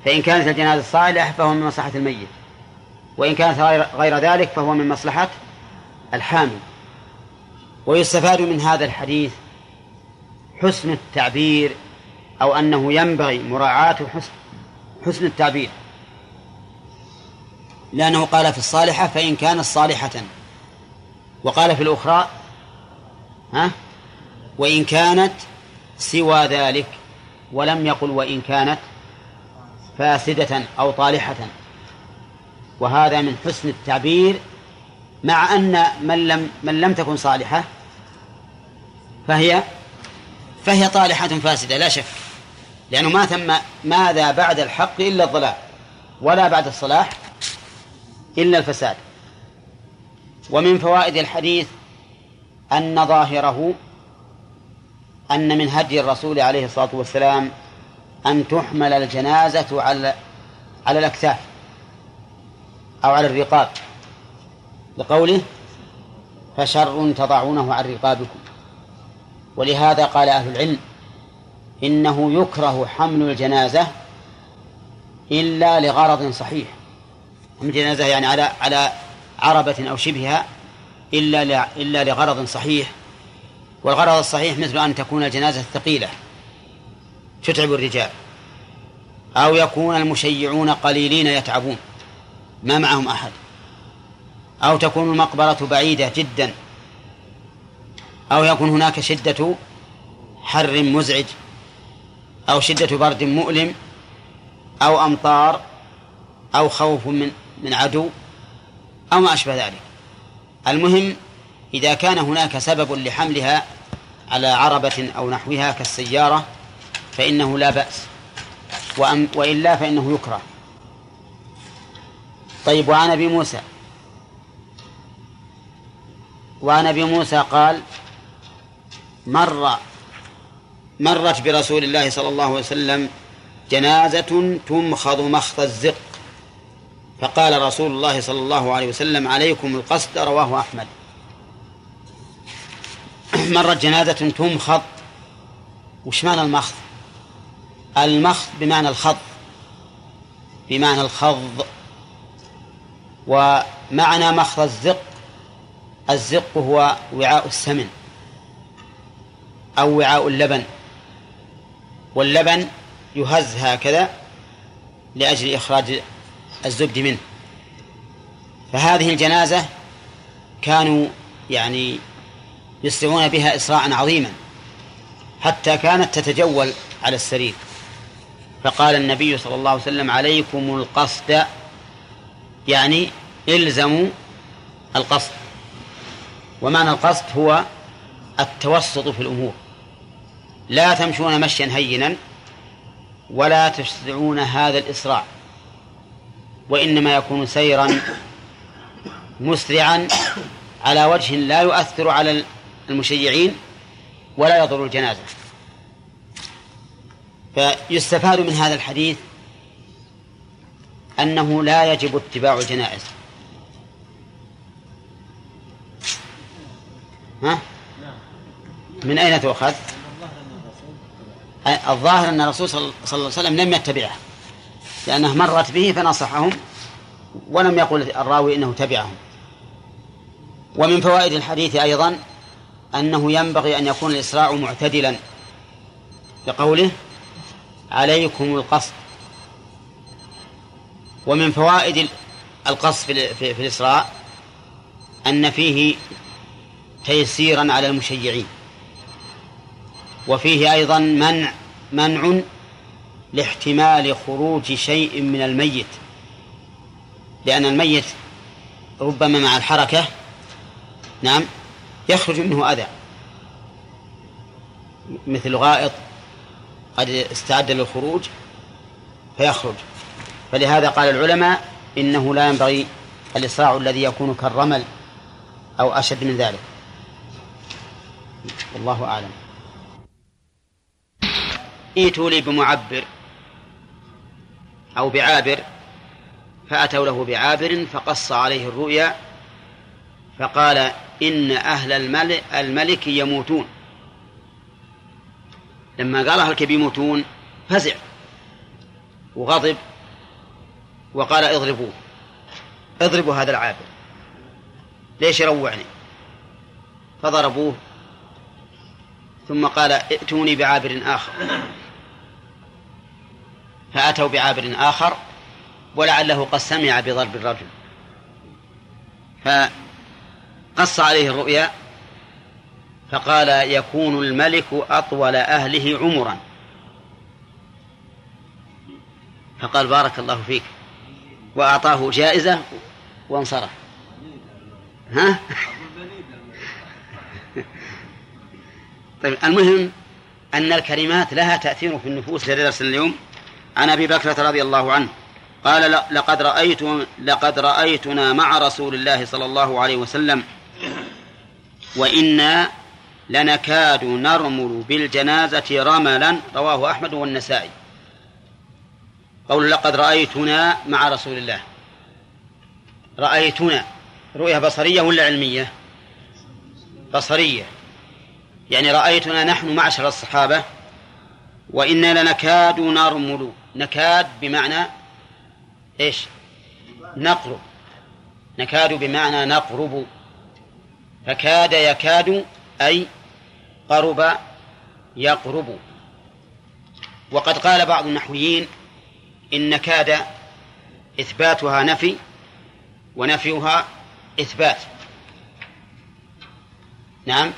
فإن كانت الجنازة صالحة فهو من مصلحة الميت وإن كانت غير ذلك فهو من مصلحة الحامل. ويستفاد من هذا الحديث حسن التعبير أو أنه ينبغي مراعاة حسن حسن التعبير. لأنه قال في الصالحة فإن كانت صالحة. وقال في الأخرى ها؟ وإن كانت سوى ذلك ولم يقل وإن كانت فاسدة أو طالحة. وهذا من حسن التعبير مع أن من لم من لم تكن صالحة فهي فهي طالحة فاسدة لا شك. لأنه ما ثم ماذا بعد الحق إلا الضلال ولا بعد الصلاح إلا الفساد. ومن فوائد الحديث أن ظاهره أن من هدي الرسول عليه الصلاة والسلام أن تحمل الجنازة على على الأكتاف أو على الرقاب. لقوله فشر تضعونه عن رقابكم ولهذا قال أهل العلم إنه يكره حمل الجنازة إلا لغرض صحيح جنازة يعني على على عربة أو شبهها إلا إلا لغرض صحيح والغرض الصحيح مثل أن تكون الجنازة ثقيلة تتعب الرجال أو يكون المشيعون قليلين يتعبون ما معهم أحد أو تكون المقبرة بعيدة جدا أو يكون هناك شدة حر مزعج أو شدة برد مؤلم أو أمطار أو خوف من من عدو أو ما أشبه ذلك. المهم إذا كان هناك سبب لحملها على عربة أو نحوها كالسيارة فإنه لا بأس وإلا فإنه يكره. طيب وعن أبي موسى. وعن أبي موسى قال مر مرت برسول الله صلى الله عليه وسلم جنازة تمخض مخض الزق. فقال رسول الله صلى الله عليه وسلم عليكم القصد رواه أحمد. مرت جنازة تمخض وش معنى المخض؟ المخض بمعنى الخض. بمعنى الخض. ومعنى مخض الزق الزق هو وعاء السمن أو وعاء اللبن. واللبن يهز هكذا لأجل إخراج الزبد منه. فهذه الجنازة كانوا يعني يسرعون بها إسراعا عظيما حتى كانت تتجول على السرير. فقال النبي صلى الله عليه وسلم عليكم القصد يعني إلزموا القصد. ومعنى القصد هو التوسط في الأمور. لا تمشون مشيا هينا ولا تسرعون هذا الإسراع. وإنما يكون سيرا مسرعا على وجه لا يؤثر على المشيعين ولا يضر الجنازة فيستفاد من هذا الحديث أنه لا يجب اتباع الجنائز ها؟ من أين تؤخذ؟ الظاهر أن الرسول صلى الله عليه وسلم لم يتبعها لأنه مرت به فنصحهم ولم يقل الراوي إنه تبعهم. ومن فوائد الحديث أيضا أنه ينبغي أن يكون الإسراع معتدلا. لقوله عليكم القصد. ومن فوائد القصد في, الإسراء أن فيه تيسيرا على المشيعين. وفيه أيضا منع منع لاحتمال خروج شيء من الميت. لأن الميت ربما مع الحركة نعم يخرج منه أذى. مثل غائط قد استعد للخروج فيخرج. فلهذا قال العلماء إنه لا ينبغي الإسراع الذي يكون كالرمل أو أشد من ذلك. والله أعلم. ائتوا لي بمعبر. أو بعابر فأتوا له بعابر فقص عليه الرؤيا فقال إن أهل الملك, الملك يموتون. لما قال أهلك بيموتون فزع وغضب وقال اضربوه اضربوا هذا العابر. ليش يروعني؟ فضربوه ثم قال ائتوني بعابر آخر. فأتوا بعابر آخر ولعله قد سمع بضرب الرجل. فقص عليه الرؤيا فقال يكون الملك أطول أهله عمرا. فقال بارك الله فيك. وأعطاه جائزة وانصرف. ها؟ طيب المهم أن الكلمات لها تأثير في النفوس لدرس اليوم. عن أبي بكرة رضي الله عنه قال لقد رأيت لقد رأيتنا مع رسول الله صلى الله عليه وسلم وإنا لنكاد نرمل بالجنازة رملا. رواه أحمد والنسائي. قول لقد رأيتنا مع رسول الله. رأيتنا رؤية بصرية ولا علمية؟ بصرية. يعني رأيتنا نحن معشر الصحابة؟ وإنا لنكاد نرمل نكاد بمعنى إيش؟ نقرب. نكاد بمعنى نقرب. فكاد يكاد أي قرب يقرب. وقد قال بعض النحويين إن كاد إثباتها نفي ونفيها إثبات. نعم؟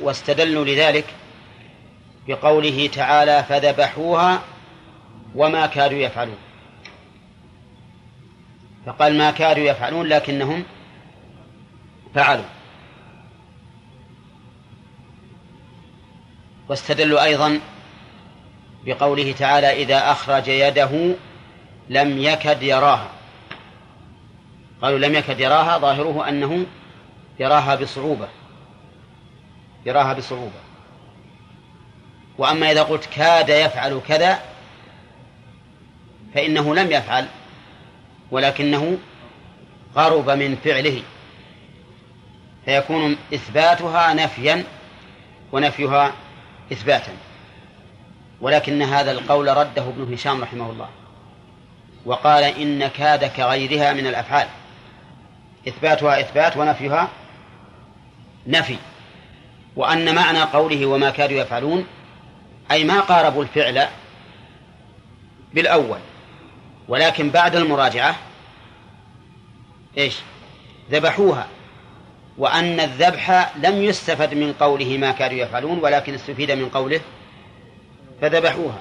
واستدلوا لذلك بقوله تعالى فذبحوها وما كادوا يفعلون. فقال ما كادوا يفعلون لكنهم فعلوا. واستدلوا أيضا بقوله تعالى إذا أخرج يده لم يكد يراها. قالوا لم يكد يراها ظاهره أنه يراها بصعوبة. يراها بصعوبة. وأما إذا قلت كاد يفعل كذا فإنه لم يفعل ولكنه قرب من فعله. فيكون إثباتها نفيا ونفيها إثباتا. ولكن هذا القول رده ابن هشام رحمه الله. وقال إن كاد كغيرها من الأفعال. إثباتها إثبات ونفيها نفي. وأن معنى قوله وما كادوا يفعلون أي ما قاربوا الفعل بالأول ولكن بعد المراجعة إيش؟ ذبحوها. وأن الذبح لم يستفد من قوله ما كانوا يفعلون ولكن استفيد من قوله فذبحوها.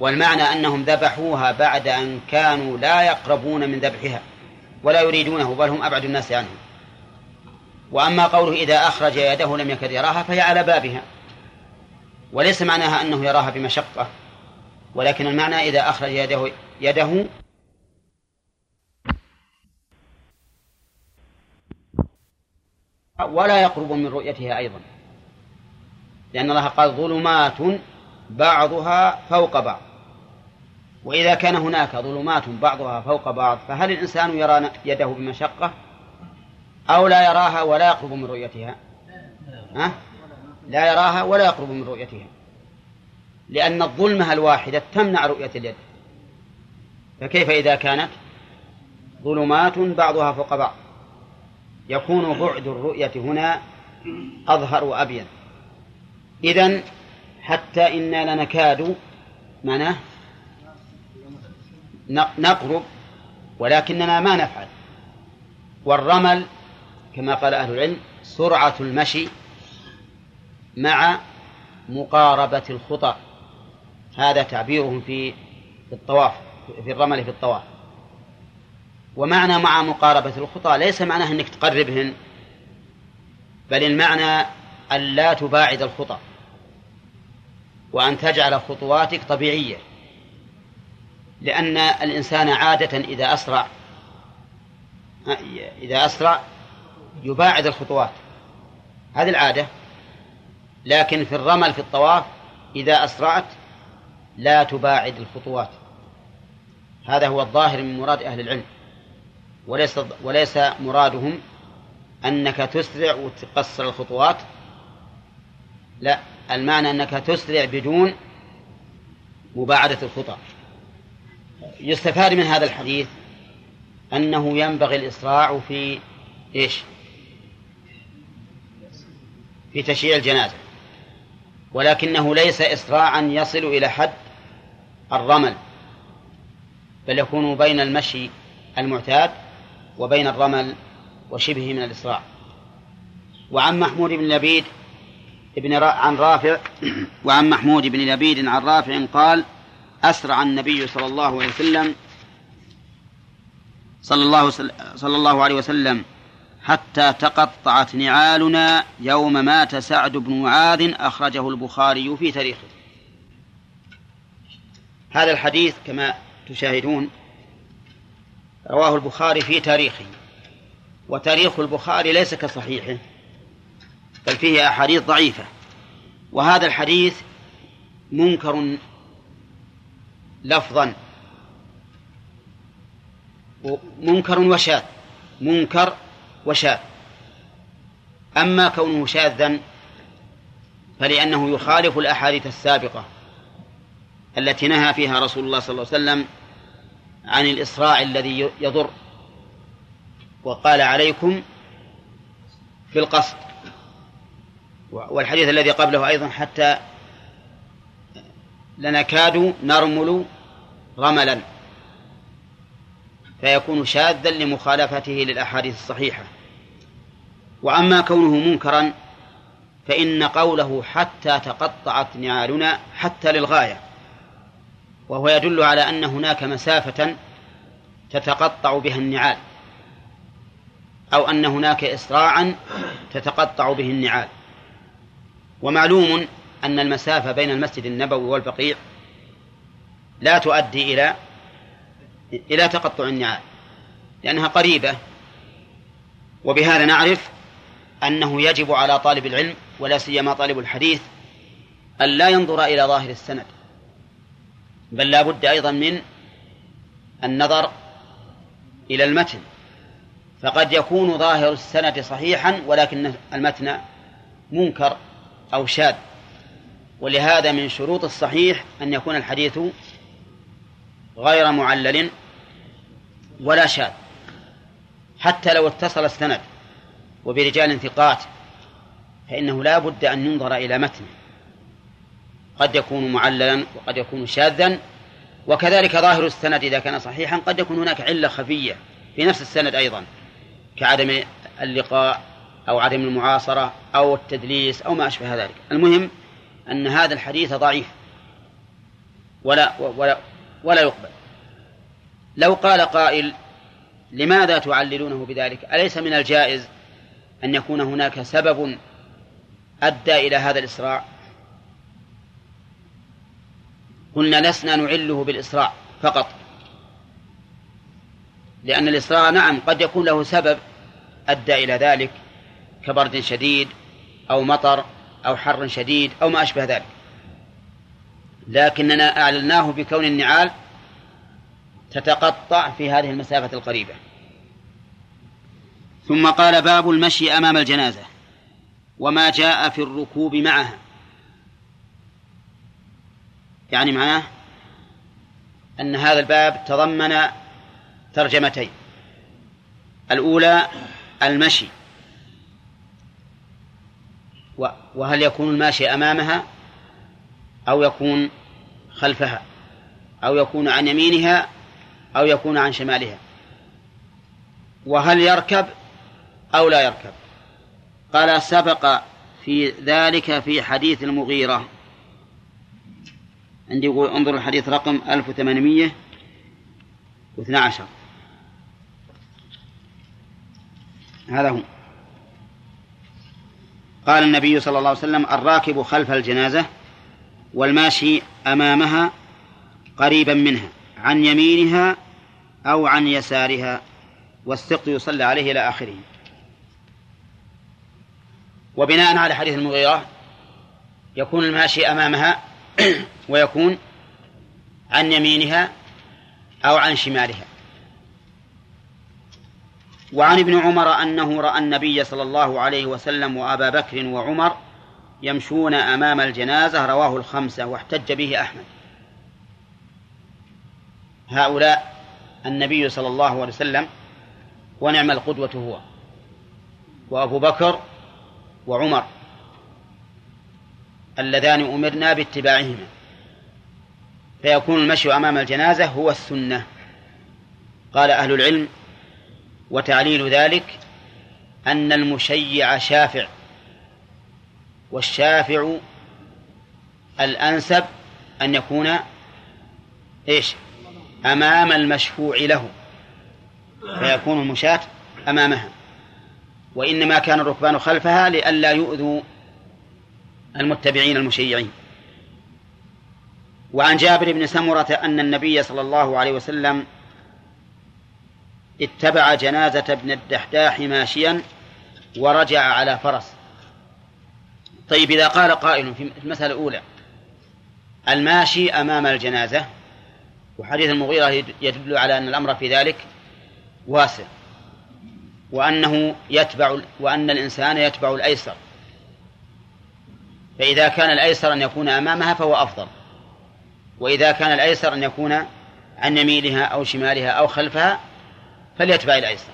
والمعنى أنهم ذبحوها بعد أن كانوا لا يقربون من ذبحها ولا يريدونه بل هم أبعد الناس عنه وأما قوله إذا أخرج يده لم يكد يراها فهي على بابها. وليس معناها أنه يراها بمشقة ولكن المعنى إذا أخرج يده يده ولا يقرب من رؤيتها أيضا. لأن الله قال ظلمات بعضها فوق بعض. وإذا كان هناك ظلمات بعضها فوق بعض فهل الإنسان يرى يده بمشقة؟ أو لا يراها ولا يقرب من رؤيتها. ها؟ لا يراها ولا يقرب من رؤيتها. لأن الظلمة الواحدة تمنع رؤية اليد. فكيف إذا كانت؟ ظلمات بعضها فوق بعض. يكون بعد الرؤية هنا أظهر وأبين إذن حتى إنا لنكاد معناه؟ نقرب ولكننا ما نفعل. والرمل كما قال أهل العلم سرعة المشي مع مقاربة الخطى. هذا تعبيرهم في الطواف في الرمل في الطواف. ومعنى مع مقاربة الخطى ليس معناه أنك تقربهن بل المعنى أن لا تباعد الخطى وأن تجعل خطواتك طبيعية. لأن الإنسان عادة إذا أسرع إذا أسرع يباعد الخطوات. هذه العادة. لكن في الرمل في الطواف إذا أسرعت لا تباعد الخطوات. هذا هو الظاهر من مراد أهل العلم. وليس وليس مرادهم أنك تسرع وتقصر الخطوات. لا المعنى أنك تسرع بدون مباعدة الخطى. يستفاد من هذا الحديث أنه ينبغي الإسراع في إيش؟ في تشييع الجنازة. ولكنه ليس إسراعا يصل إلى حد الرمل بل يكون بين المشي المعتاد وبين الرمل وشبهه من الإسراع. وعن محمود بن لبيد ابن را... عن رافع <clears throat> وعن محمود بن لبيد عن رافع قال أسرع النبي صلى الله عليه وسلم صلى الله صلى الله عليه وسلم حتى تقطعت نعالنا يوم مات سعد بن معاذ أخرجه البخاري في تاريخه. هذا الحديث كما تشاهدون رواه البخاري في تاريخه وتاريخ البخاري ليس كصحيحه بل فيه أحاديث ضعيفة. وهذا الحديث منكر لفظا منكر وشاذ. منكر وشاذ أما كونه شاذا فلأنه يخالف الأحاديث السابقة التي نهى فيها رسول الله صلى الله عليه وسلم عن الإسراع الذي يضر. وقال عليكم بالقصد والحديث الذي قبله أيضا حتى لنكاد نرمل رملا. فيكون شاذا لمخالفته للأحاديث الصحيحة. وأما كونه منكرا فإن قوله حتى تقطعت نعالنا حتى للغاية وهو يدل على أن هناك مسافة تتقطع بها النعال أو أن هناك إسراعا تتقطع به النعال. ومعلوم أن المسافة بين المسجد النبوي والبقيع لا تؤدي إلى إلى تقطع النعال لأنها قريبة. وبهذا نعرف أنه يجب على طالب العلم ولا سيما طالب الحديث أن لا ينظر إلى ظاهر السند. بل لا بد أيضا من النظر إلى المتن. فقد يكون ظاهر السند صحيحا ولكن المتن منكر أو شاذ. ولهذا من شروط الصحيح أن يكون الحديث غير معلل ولا شاذ حتى لو اتصل السند وبرجال ثقات فإنه لا بد أن ينظر إلى متنه. قد يكون معللا وقد يكون شاذا وكذلك ظاهر السند إذا كان صحيحا قد يكون هناك علة خفية في نفس السند أيضا كعدم اللقاء أو عدم المعاصرة أو التدليس أو ما أشبه ذلك. المهم أن هذا الحديث ضعيف ولا ولا ولا يقبل. لو قال قائل لماذا تعللونه بذلك؟ أليس من الجائز أن يكون هناك سبب أدى إلى هذا الإسراع؟ قلنا لسنا نعله بالإسراع فقط. لأن الإسراع نعم قد يكون له سبب أدى إلى ذلك كبرد شديد أو مطر أو حر شديد أو ما أشبه ذلك. لكننا أعلناه بكون النعال تتقطع في هذه المسافة القريبة. ثم قال باب المشي أمام الجنازة وما جاء في الركوب معها. يعني معناه أن هذا الباب تضمن ترجمتين. الأولى المشي. وهل يكون الماشي أمامها أو يكون خلفها أو يكون عن يمينها أو يكون عن شمالها. وهل يركب أو لا يركب؟ قال سبق في ذلك في حديث المغيرة. عندي يقول انظر الحديث رقم 1812 هذا هو. قال النبي صلى الله عليه وسلم الراكب خلف الجنازة والماشي أمامها قريبا منها عن يمينها أو عن يسارها والسقط يصلى عليه إلى آخره. وبناء على حديث المغيرة يكون الماشي أمامها <clears throat> ويكون عن يمينها أو عن شمالها. وعن ابن عمر أنه رأى النبي صلى الله عليه وسلم وأبا بكر وعمر يمشون أمام الجنازة رواه الخمسة واحتج به أحمد. هؤلاء النبي صلى الله عليه وسلم ونعم القدوة هو وأبو بكر وعمر اللذان أمرنا باتباعهما. فيكون المشي أمام الجنازة هو السنة. قال أهل العلم وتعليل ذلك أن المشيع شافع والشافع الأنسب أن يكون إيش؟ أمام المشفوع له. فيكون المشاة أمامها. وإنما كان الركبان خلفها لئلا يؤذوا المتبعين المشيعين. وعن جابر بن سمرة أن النبي صلى الله عليه وسلم اتبع جنازة ابن الدحداح ماشيا ورجع على فرس. طيب إذا قال قائل في المسألة الأولى الماشي أمام الجنازة وحديث المغيرة يدل على أن الأمر في ذلك واسع وأنه يتبع وأن الإنسان يتبع الأيسر. فإذا كان الأيسر أن يكون أمامها فهو أفضل وإذا كان الأيسر أن يكون عن يمينها أو شمالها أو خلفها فليتبع الأيسر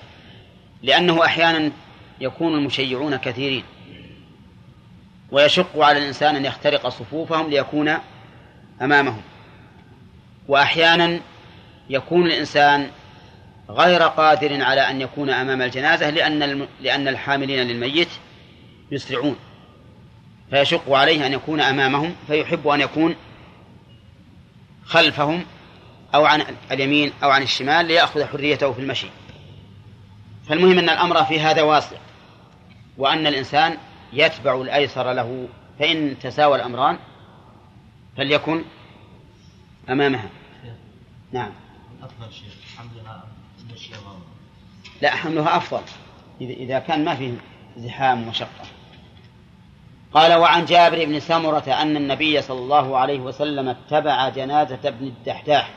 لأنه أحيانا يكون المشيعون كثيرين. ويشق على الإنسان أن يخترق صفوفهم ليكون أمامهم. وأحيانا يكون الإنسان غير قادر على أن يكون أمام الجنازة لأن لأن الحاملين للميت يسرعون. فيشق عليه أن يكون أمامهم فيحب أن يكون خلفهم أو عن اليمين أو عن الشمال ليأخذ حريته في المشي. فالمهم أن الأمر في هذا واسع وأن الإنسان يتبع الأيسر له. فإن تساوى الأمران فليكن أمامها. نعم. أفضل شيء حملها لا حملها أفضل إذا كان ما فيه زحام ومشقة قال وعن جابر بن سمرة أن النبي صلى الله عليه وسلم اتبع جنازة ابن الدحداح.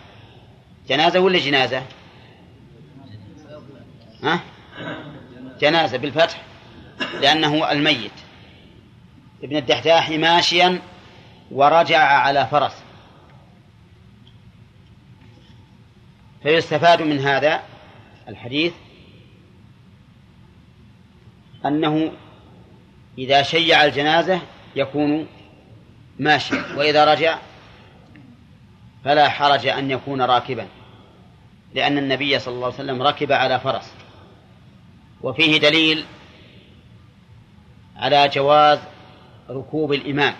جنازة ولا جنازة؟ ها؟ جنازة بالفتح لأنه الميت. ابن الدحداح ماشيا ورجع على فرس فيستفاد من هذا الحديث أنه إذا شيع الجنازة يكون ماشيا وإذا رجع فلا حرج أن يكون راكبا لأن النبي صلى الله عليه وسلم ركب على فرس وفيه دليل على جواز ركوب الإمام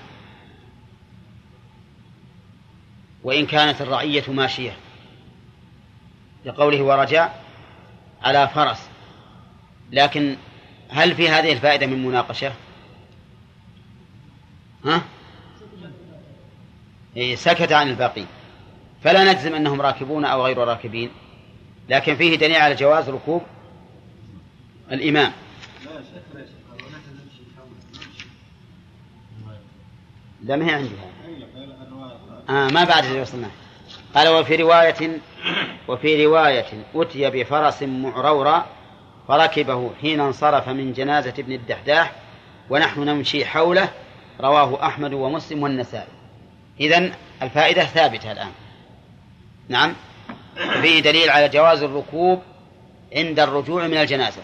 وإن كانت الرعية ماشية. لقوله ورجع على فرس. لكن هل في هذه الفائدة من مناقشة؟ ها؟ إيه سكت عن الباقي. فلا نجزم أنهم راكبون أو غير راكبين لكن فيه دليل على جواز ركوب الإمام. لا ما هي عندي آه ما بعد اللي وصلنا. قال وفي رواية وفي رواية أتي بفرس معرورا فركبه حين انصرف من جنازة ابن الدحداح ونحن نمشي حوله رواه أحمد ومسلم والنسائي. إذن الفائدة ثابتة الآن. نعم. فيه دليل على جواز الركوب عند الرجوع من الجنازة.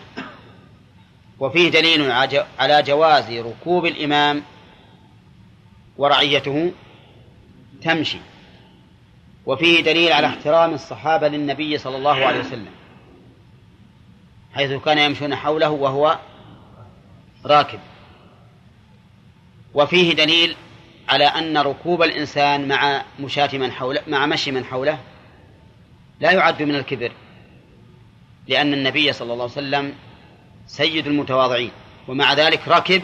وفيه دليل على جواز ركوب الإمام ورعيته تمشي. وفيه دليل على احترام الصحابة للنبي صلى الله عليه وسلم حيث كان يمشون حوله وهو راكب. وفيه دليل على أن ركوب الإنسان مع مشاة من حوله مع مشي من حوله لا يعد من الكبر لأن النبي صلى الله عليه وسلم سيد المتواضعين ومع ذلك ركب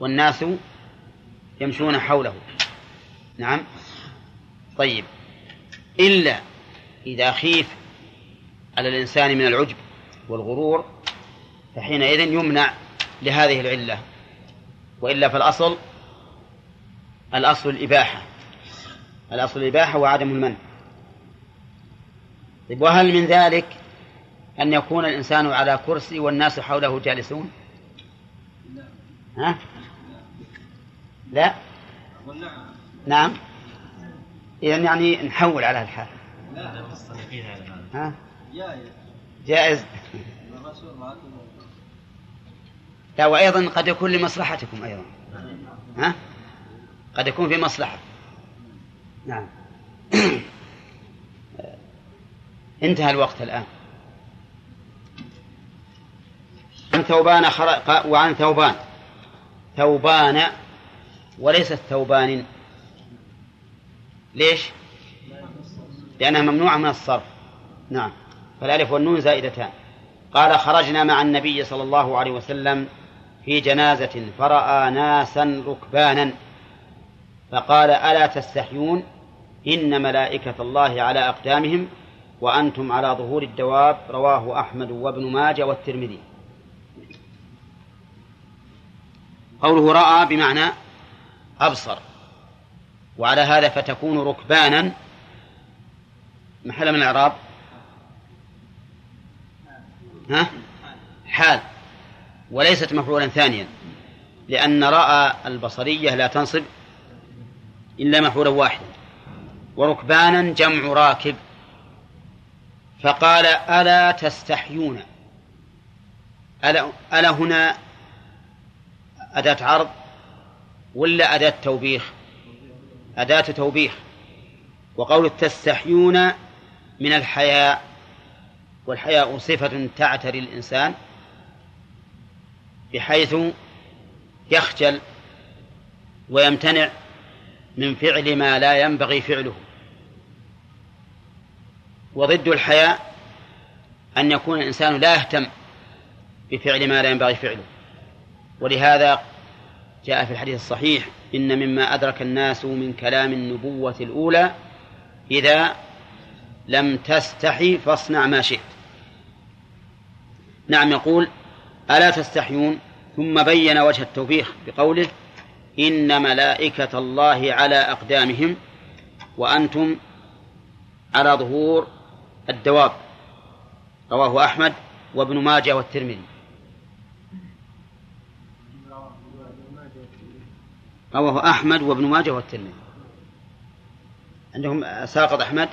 والناس يمشون حوله. نعم. طيب. إلا إذا خيف على الإنسان من العجب والغرور فحينئذ يمنع لهذه العلة. وإلا فالأصل الأصل الإباحة. الأصل الإباحة وعدم المنع. طيب وهل من ذلك أن يكون الإنسان على كرسي والناس حوله جالسون؟ ها؟ لا. نعم. إذا يعني نحول على الحال ها؟ جائز. لا وأيضا قد يكون لمصلحتكم أيضا. ها؟ قد يكون في مصلحة. نعم. <coughs> انتهى الوقت الآن. عن ثوبان خرق وعن ثوبان. ثوبان وليست ثوبان. ليش؟ لأنها ممنوعة من الصرف. نعم. فالألف والنون زائدتان. قال خرجنا مع النبي صلى الله عليه وسلم في جنازة فرأى ناسا ركبانا. فقال ألا تستحيون؟ إن ملائكة الله على أقدامهم وأنتم على ظهور الدواب. رواه أحمد وابن ماجه والترمذي. قوله رأى بمعنى أبصر. وعلى هذا فتكون ركبانا. محل من الإعراب؟ ها؟ حال. وليست مفعولا ثانيا. لأن رأى البصرية لا تنصب إلا مفعولا واحدا. وركبانا جمع راكب. فقال ألا تستحيون؟ ألا, ألا هنا أداة عرض ولا أداة توبيخ؟ أداة توبيخ وقول تستحيون من الحياء والحياء صفة تعتري الإنسان بحيث يخجل ويمتنع من فعل ما لا ينبغي فعله. وضد الحياء أن يكون الإنسان لا يهتم بفعل ما لا ينبغي فعله. ولهذا جاء في الحديث الصحيح إن مما أدرك الناس من كلام النبوة الأولى إذا لم تستحي فاصنع ما شئت. نعم يقول ألا تستحيون؟ ثم بين وجه التوبيخ بقوله إن ملائكة الله على أقدامهم وأنتم على ظهور الدواب. رواه أحمد وابن ماجه والترمذي. رواه أحمد وابن ماجه والترمذي. عندهم ساقط أحمد؟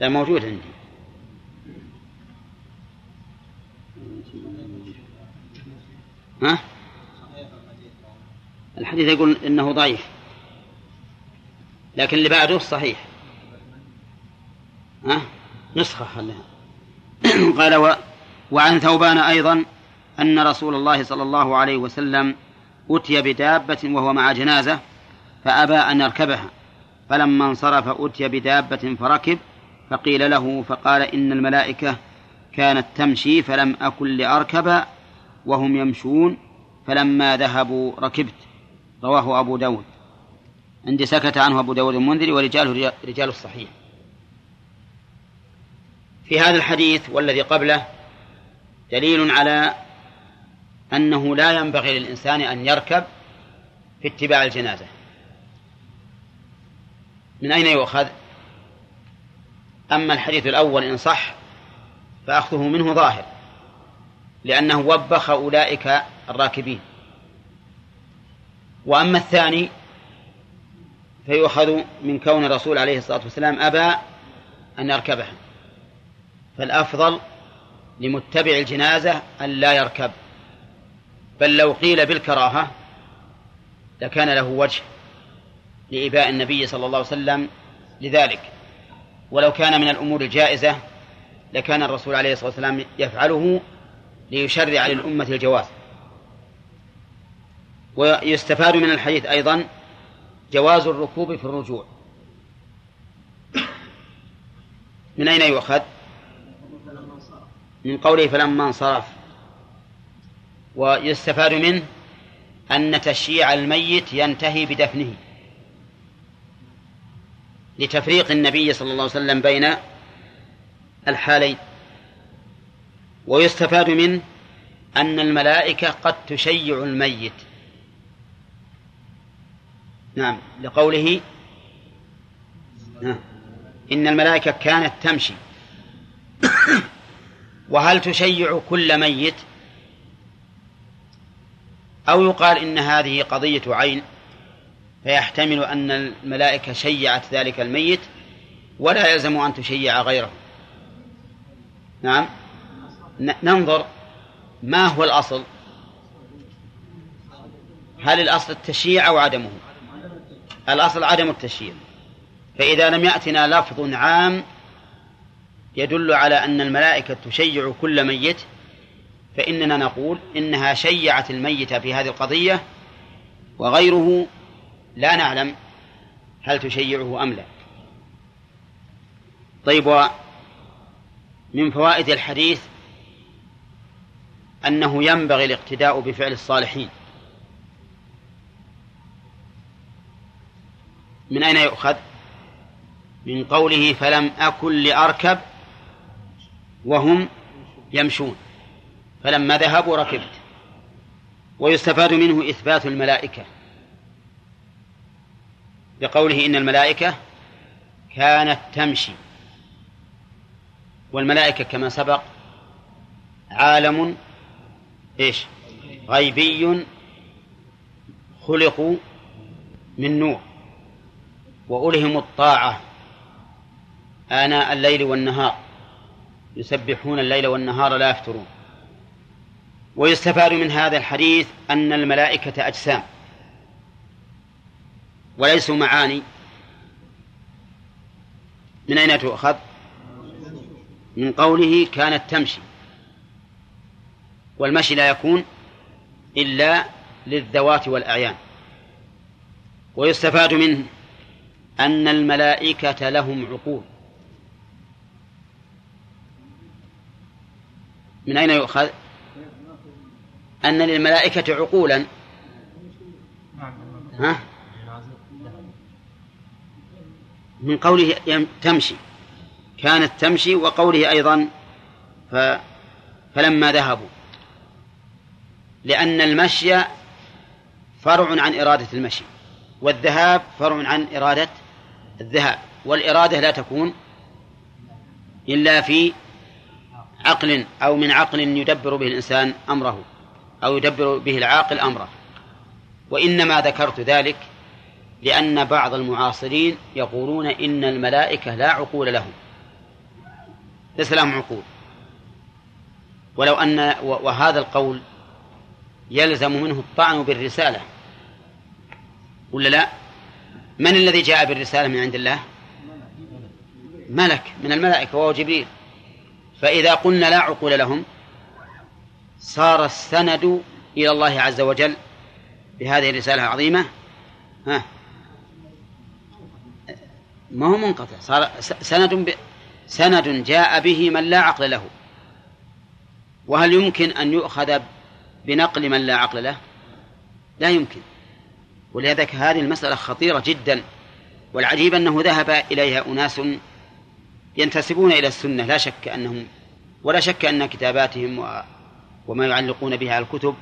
لا موجود عندي. ها؟ الحديث يقول إنه ضعيف لكن اللي بعده صحيح. ها؟ نسخة خليها. قال و... وعن ثوبان أيضا أن رسول الله صلى الله عليه وسلم أتي بدابة وهو مع جنازة فأبى أن يركبها. فلما انصرف أتي بدابة فركب فقيل له فقال إن الملائكة كانت تمشي فلم أكن لأركب وهم يمشون. فلما ذهبوا ركبت. رواه أبو داود. عندي سكت عنه أبو داود المنذري ورجاله رجال الصحيح. في هذا الحديث والذي قبله دليل على أنه لا ينبغي للإنسان أن يركب في اتباع الجنازة. من أين يؤخذ؟ أما الحديث الأول إن صح فأخذه منه ظاهر لأنه وبخ أولئك الراكبين. وأما الثاني فيؤخذ من كون الرسول عليه الصلاة والسلام أبى أن يركبها. فالأفضل لمتبع الجنازة أن لا يركب. بل لو قيل بالكراهة لكان له وجه لإباء النبي صلى الله عليه وسلم لذلك. ولو كان من الأمور الجائزة لكان الرسول عليه الصلاة والسلام يفعله ليشرع للأمة الجواز. ويستفاد من الحديث أيضا جواز الركوب في الرجوع. من أين يؤخذ؟ من قوله فلما انصرف. ويستفاد منه أن تشييع الميت ينتهي بدفنه. لتفريق النبي صلى الله عليه وسلم بين الحالين. ويستفاد منه أن الملائكة قد تشيع الميت. نعم لقوله إن الملائكة كانت تمشي. <coughs> وهل تشيع كل ميت؟ أو يقال إن هذه قضية عين فيحتمل أن الملائكة شيعت ذلك الميت ولا يلزم أن تشيع غيره. نعم. ننظر ما هو الأصل. هل الأصل التشييع أو عدمه؟ الأصل عدم التشييع فإذا لم يأتنا لفظ عام يدل على أن الملائكة تشيع كل ميت فإننا نقول إنها شيعت الميت في هذه القضية وغيره لا نعلم هل تشيعه أم لا. طيب من فوائد الحديث أنه ينبغي الاقتداء بفعل الصالحين. من أين يؤخذ؟ من قوله فلم أكن لأركب وهم يمشون. فلما ذهبوا ركبت. ويستفاد منه إثبات الملائكة. بقوله إن الملائكة كانت تمشي. والملائكة كما سبق عالم إيش؟ غيبي خلقوا من نور. وألهموا الطاعة آناء الليل والنهار. يسبحون الليل والنهار لا يفترون. ويستفاد من هذا الحديث أن الملائكة أجسام. وليسوا معاني. من أين تؤخذ؟ من قوله كانت تمشي. والمشي لا يكون إلا للذوات والأعيان. ويستفاد منه أن الملائكة لهم عقول. من أين يؤخذ؟ أن للملائكة عقولا. ها؟ من قوله تمشي. كانت تمشي وقوله أيضا ف فلما ذهبوا. لأن المشي فرع عن إرادة المشي والذهاب فرع عن إرادة الذهاب. والإرادة لا تكون إلا في عقل أو من عقل يدبر به الإنسان أمره. أو يدبر به العاقل أمره. وإنما ذكرت ذلك لأن بعض المعاصرين يقولون إن الملائكة لا عقول لهم. ليس لهم عقول. ولو أن وهذا القول يلزم منه الطعن بالرسالة. ولا لا؟ من الذي جاء بالرسالة من عند الله؟ ملك. من الملائكة وهو جبريل. فإذا قلنا لا عقول لهم صار السند إلى الله عز وجل بهذه الرسالة العظيمة. ها. ما هو منقطع. صار سند ب... سند جاء به من لا عقل له. وهل يمكن أن يؤخذ بنقل من لا عقل له؟ لا يمكن. ولذلك هذه المسألة خطيرة جدا. والعجيب أنه ذهب إليها أناس ينتسبون إلى السنة. لا شك أنهم ولا شك أن كتاباتهم. وما يعلقون بها الكتب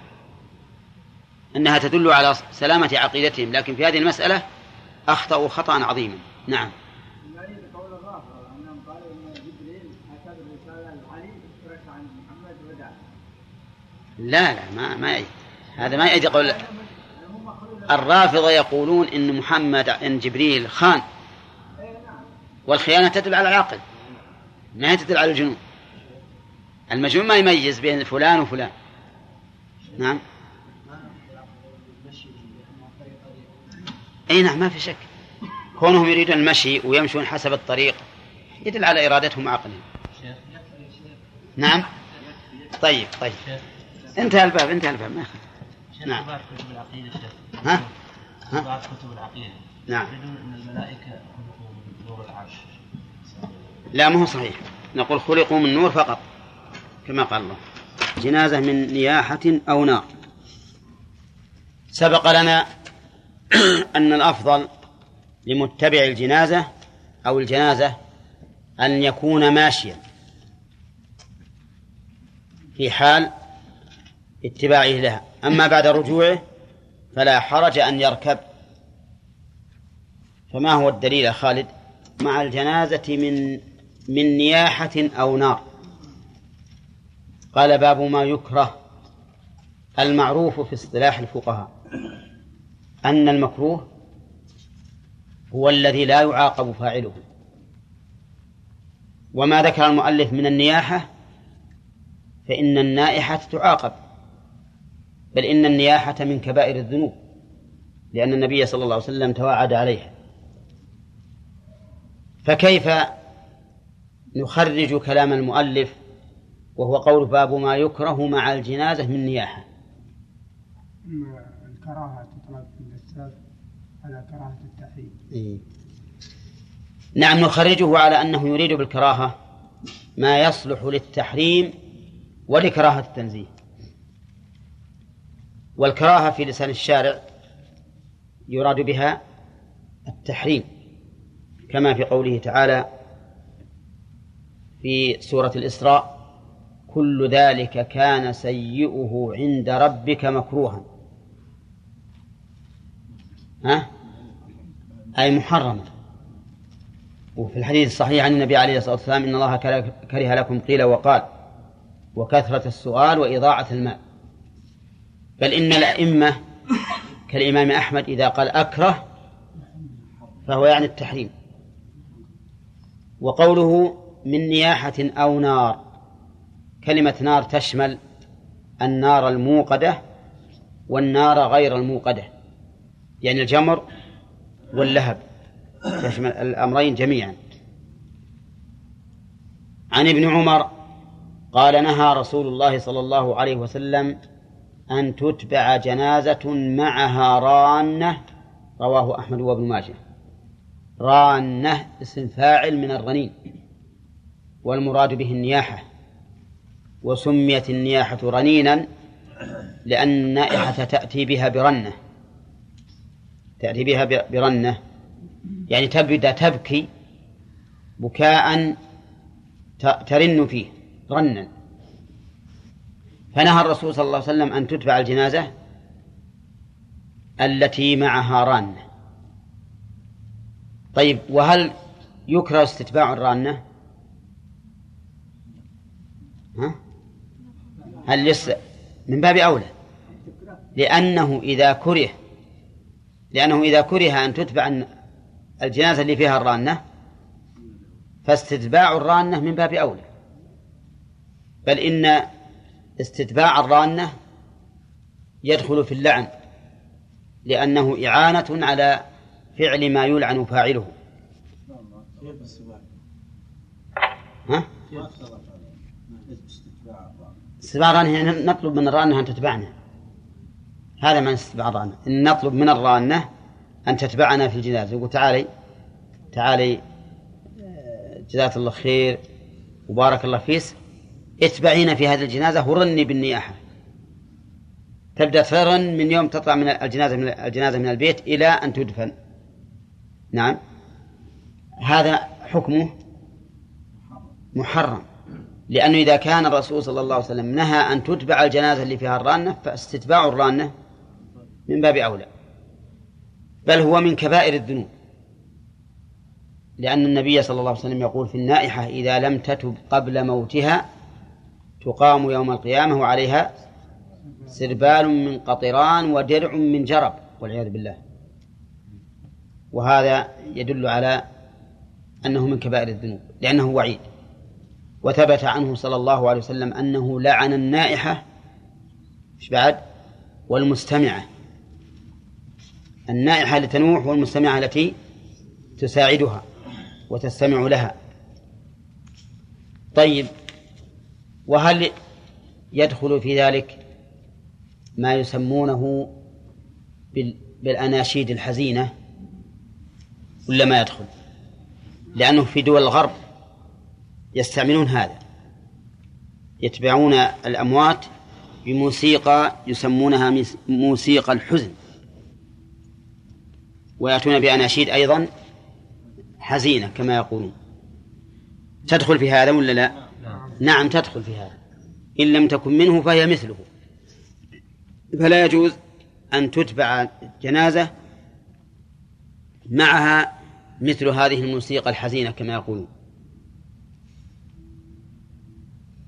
أنها تدل على سلامة عقيدتهم لكن في هذه المسألة أخطأوا خطأ عظيما نعم. لا لا ما ما يأيد هذا ما يأيد قول الرافضة يقولون إن محمد إن جبريل خان والخيانة تدل على العقل ما تدل على الجنون. المجنون ما يميز بين فلان وفلان. نعم. إي نعم ما في شك. كونهم يريدون المشي ويمشون حسب الطريق يدل على إرادتهم وعقلهم. نعم. طيب طيب. انتهى الباب انتهى الباب ما يخالف. نعم. كتب العقيدة ها؟ ها؟ كتب العقيدة. نعم. يريدون أن الملائكة خلقوا من نور العرش. لا ما هو صحيح. نقول خلقوا من نور فقط. كما قال الله. جنازة من نياحة أو نار. سبق لنا <clears throat> أن الأفضل لمتبع الجنازة أو الجنازة أن يكون ماشيا. في حال اتباعه لها. أما بعد رجوعه فلا حرج أن يركب. فما هو الدليل يا خالد؟ مع الجنازة من من نياحة أو نار. قال باب ما يكره المعروف في اصطلاح الفقهاء. أن المكروه هو الذي لا يعاقب فاعله. وما ذكر المؤلف من النياحة فإن النائحة تعاقب بل إن النياحة من كبائر الذنوب لأن النبي صلى الله عليه وسلم توعد عليها. فكيف نخرج كلام المؤلف وهو قول باب ما يكره مع الجنازة من نياحة. الكراهة تطلق عند السلف على كراهة التحريم. إيه. نعم نخرجه على أنه يريد بالكراهة ما يصلح للتحريم ولكراهة التنزيه. والكراهة في لسان الشارع يراد بها التحريم كما في قوله تعالى في سورة الإسراء كل ذلك كان سيئه عند ربك مكروها. ها؟ أي محرما وفي الحديث الصحيح عن النبي عليه الصلاة والسلام إن الله كره لكم قيل وقال وكثرة السؤال وإضاعة المال. بل إن الأئمة كالإمام أحمد إذا قال أكره فهو يعني التحريم. وقوله من نياحة أو نار. كلمة نار تشمل النار الموقدة والنار غير الموقدة. يعني الجمر واللهب تشمل الأمرين جميعا. عن ابن عمر قال نهى رسول الله صلى الله عليه وسلم أن تتبع جنازة معها رانة رواه أحمد وابن ماجه. رانة اسم فاعل من الرنين والمراد به النياحة. وسميت النياحة رنينا لأن النائحة تأتي بها برنة. تأتي بها برنة. يعني تبدأ تبكي بكاء ترن فيه رنا. فنهى الرسول صلى الله عليه وسلم أن تتبع الجنازة التي معها رانة. طيب وهل يكره استتباع الرانة؟ ها؟ هل لسه من باب أولى لأنه إذا كره لأنه إذا كره أن تتبع الجنازة اللي فيها الرانة فاستتباع الرانة من باب أولى بل إن استتباع الرانة يدخل في اللعن لأنه إعانة على فعل ما يلعن فاعله؟ ها؟ كيف استتباع الرانة نطلب من الرانة أن تتبعنا. هذا من استتباع الرانة إن نطلب من الرانة أن تتبعنا في الجنازة. يقول تعالي تعالي آه، جزاك الله خير وبارك الله فيك. اتبعينا في هذه الجنازة ورني بالنياحة. تبدأ ترن من يوم تطلع من الجنازة من الجنازة من البيت إلى أن تدفن. نعم. هذا حكمه محرم. لأنه إذا كان الرسول صلى الله عليه وسلم نهى أن تتبع الجنازة اللي فيها الرانة فاستتباع الرانة من باب أولى. بل هو من كبائر الذنوب. لأن النبي صلى الله عليه وسلم يقول في النائحة إذا لم تتب قبل موتها تقام يوم القيامة وعليها سربال من قطران ودرع من جرب والعياذ بالله. وهذا يدل على أنه من كبائر الذنوب لأنه وعيد. وثبت عنه صلى الله عليه وسلم أنه لعن النائحة إيش بعد؟ والمستمعة. النائحة لتنوح والمستمعة التي تساعدها وتستمع لها. طيب وهل يدخل في ذلك ما يسمونه بالأناشيد الحزينة ولا ما يدخل؟ لأنه في دول الغرب يستعملون هذا. يتبعون الأموات بموسيقى يسمونها موسيقى الحزن. ويأتون بأناشيد أيضا حزينة كما يقولون. تدخل في هذا ولا لا؟ نعم تدخل في هذا. إن لم تكن منه فهي مثله. فلا يجوز أن تتبع جنازة معها مثل هذه الموسيقى الحزينة كما يقولون.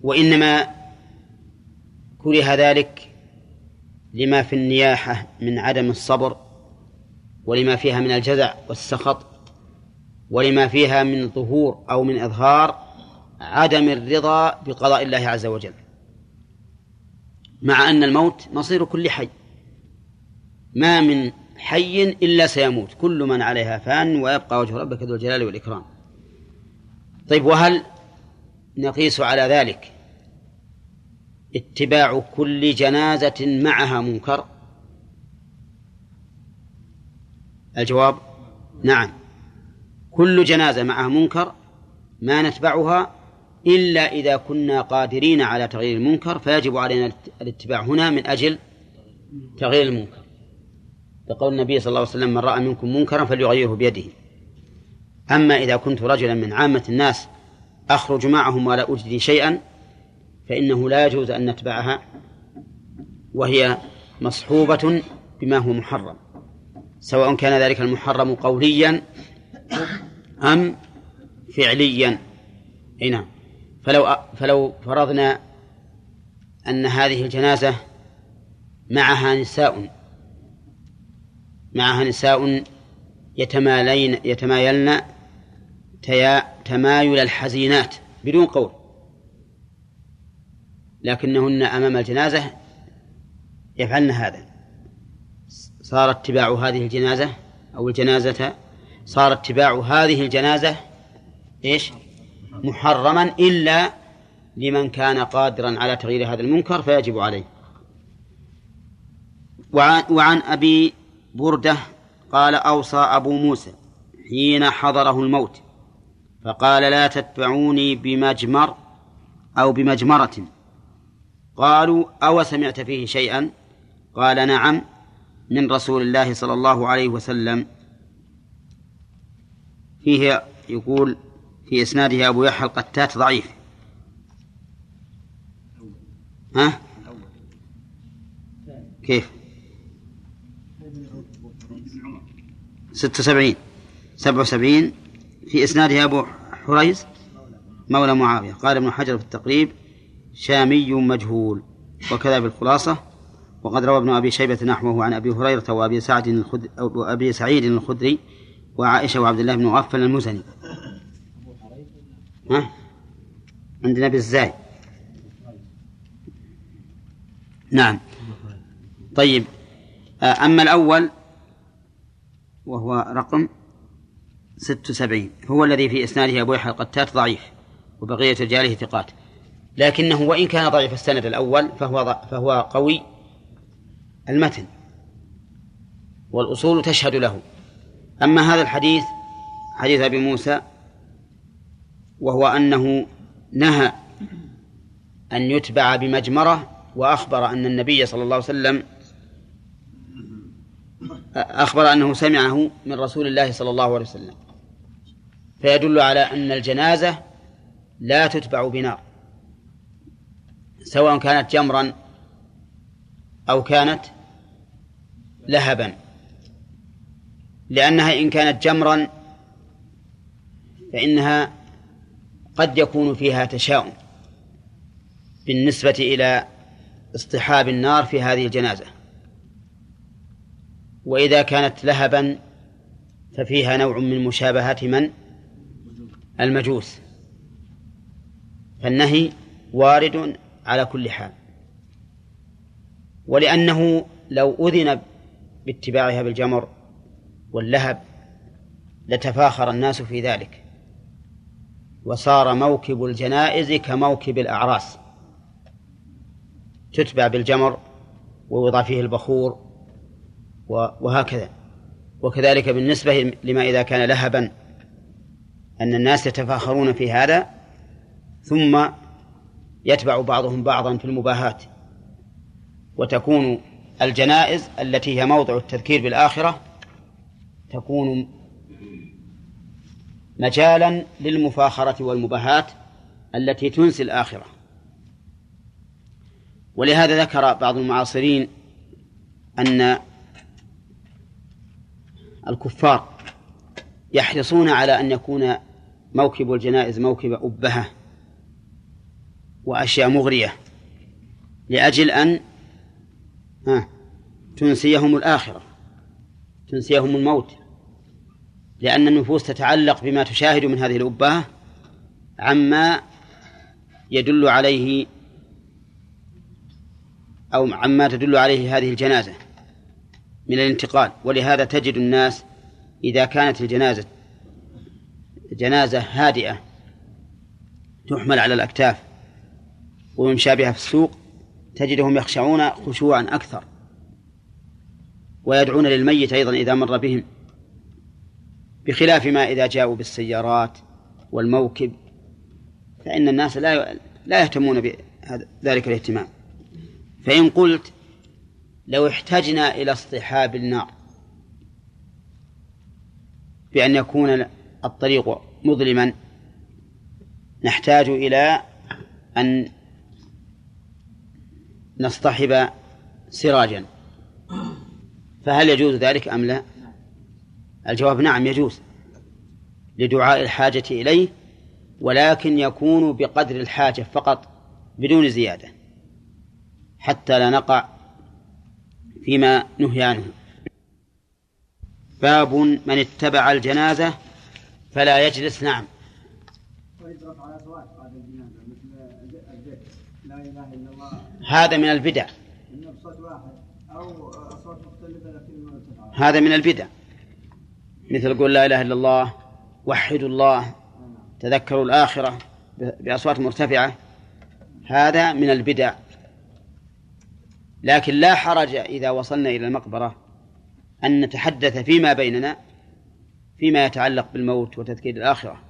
وإنما كره ذلك لما في النياحة من عدم الصبر ولما فيها من الجزع والسخط ولما فيها من ظهور أو من إظهار عدم الرضا بقضاء الله عز وجل. مع أن الموت مصير كل حي. ما من حي إلا سيموت. كل من عليها فان ويبقى وجه ربك ذو الجلال والإكرام. طيب وهل نقيس على ذلك اتباع كل جنازة معها منكر؟ الجواب نعم. كل جنازة معها منكر ما نتبعها إلا إذا كنا قادرين على تغيير المنكر فيجب علينا الاتباع هنا من أجل تغيير المنكر. لقول النبي صلى الله عليه وسلم من رأى منكم منكرا فليغيره بيده. أما إذا كنت رجلا من عامة الناس أخرج معهم ولا أجدي شيئا فإنه لا يجوز أن نتبعها وهي مصحوبة بما هو محرم. سواء كان ذلك المحرم قوليا أم فعليا. أي نعم. فلو فلو فرضنا أن هذه الجنازة معها نساء معها نساء يتمالين يتمايلن تمايل الحزينات بدون قول. لكنهن أمام الجنازة يفعلن هذا. صار اتباع هذه الجنازة أو الجنازة صار اتباع هذه الجنازة إيش؟ محرما إلا لمن كان قادرا على تغيير هذا المنكر فيجب عليه. وعن, وعن أبي بردة قال أوصى أبو موسى حين حضره الموت فقال لا تتبعوني بمجمر أو بمجمرة. قالوا أو سمعت فيه شيئا؟ قال نعم من رسول الله صلى الله عليه وسلم. فيه يقول في إسناده أبو يحيى القتات ضعيف. ها؟ كيف؟ ستة وسبعين. سبعة وسبعين. في إسناده أبو حريز؟ مولى معاوية. قال ابن حجر في التقريب شامي مجهول. وكذا في الخلاصة وقد روى ابن أبي شيبة نحوه عن أبي هريرة وأبي سعد وأبي سعيد الخدري وعائشة وعبد الله بن مغفل المزني. ها؟ عندنا بالزاي نعم. طيب. أما الأول وهو رقم ست وسبعين. هو الذي في إسناده أبو يحيى القتات ضعيف وبقية رجاله ثقات. لكنه وإن كان ضعيف السند الأول فهو فهو قوي المتن والأصول تشهد له. أما هذا الحديث حديث أبي موسى وهو أنه نهى أن يتبع بمجمرة وأخبر أن النبي صلى الله عليه وسلم أخبر أنه سمعه من رسول الله صلى الله عليه وسلم. فيدل على أن الجنازة لا تتبع بنار. سواء كانت جمرا أو كانت لهبا. لأنها إن كانت جمرا فإنها قد يكون فيها تشاؤم بالنسبة إلى اصطحاب النار في هذه الجنازة. وإذا كانت لهبا ففيها نوع من مشابهة من؟ المجوس. فالنهي وارد على كل حال. ولأنه لو أذن باتباعها بالجمر واللهب لتفاخر الناس في ذلك. وصار موكب الجنائز كموكب الأعراس. تتبع بالجمر ويوضع فيه البخور وهكذا. وكذلك بالنسبة لما إذا كان لهبا أن الناس يتفاخرون في هذا ثم يتبع بعضهم بعضا في المباهات. وتكون الجنائز التي هي موضع التذكير بالآخرة تكون مجالا للمفاخرة والمباهات التي تنسي الآخرة. ولهذا ذكر بعض المعاصرين أن الكفار يحرصون على أن يكون موكب الجنائز موكب أبهة. وأشياء مغرية لأجل أن تنسيهم الآخرة تنسيهم الموت لأن النفوس تتعلق بما تشاهد من هذه الأبهة عما يدل عليه أو عما تدل عليه هذه الجنازة من الانتقال. ولهذا تجد الناس إذا كانت الجنازة جنازة هادئة تحمل على الأكتاف. ويمشى بها في السوق تجدهم يخشعون خشوعا أكثر ويدعون للميت أيضا إذا مر بهم بخلاف ما إذا جاءوا بالسيارات والموكب فإن الناس لا لا يهتمون بذلك الاهتمام. فإن قلت لو احتجنا إلى اصطحاب النار بأن يكون الطريق مظلما نحتاج إلى أن نصطحب سراجا. فهل يجوز ذلك أم لا؟ الجواب نعم يجوز. لدعاء الحاجة إليه ولكن يكون بقدر الحاجة فقط بدون زيادة حتى لا نقع فيما نهي عنه. باب من اتبع الجنازة فلا يجلس نعم. هذا من البدع. هذا من البدع. مثل قول لا إله إلا الله وحدوا الله تذكروا الآخرة بأصوات مرتفعة. هذا من البدع. لكن لا حرج إذا وصلنا إلى المقبرة أن نتحدث فيما بيننا فيما يتعلق بالموت وتذكير الآخرة.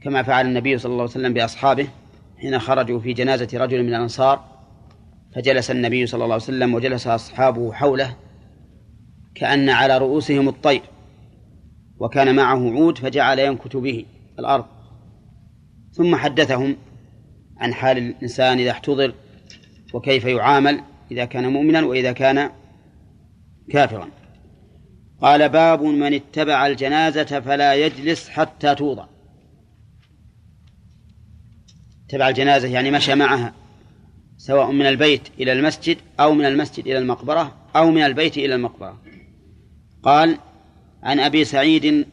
كما فعل النبي صلى الله عليه وسلم بأصحابه حين خرجوا في جنازة رجل من الأنصار. فجلس النبي صلى الله عليه وسلم وجلس أصحابه حوله كأن على رؤوسهم الطير وكان معه عود فجعل ينكت به الأرض. ثم حدثهم عن حال الإنسان إذا احتضر وكيف يعامل إذا كان مؤمنا وإذا كان كافرا. قال باب من اتبع الجنازة فلا يجلس حتى توضع. اتبع الجنازة يعني مشى معها. سواء من البيت إلى المسجد أو من المسجد إلى المقبرة أو من البيت إلى المقبرة. قال عن أبي سعيد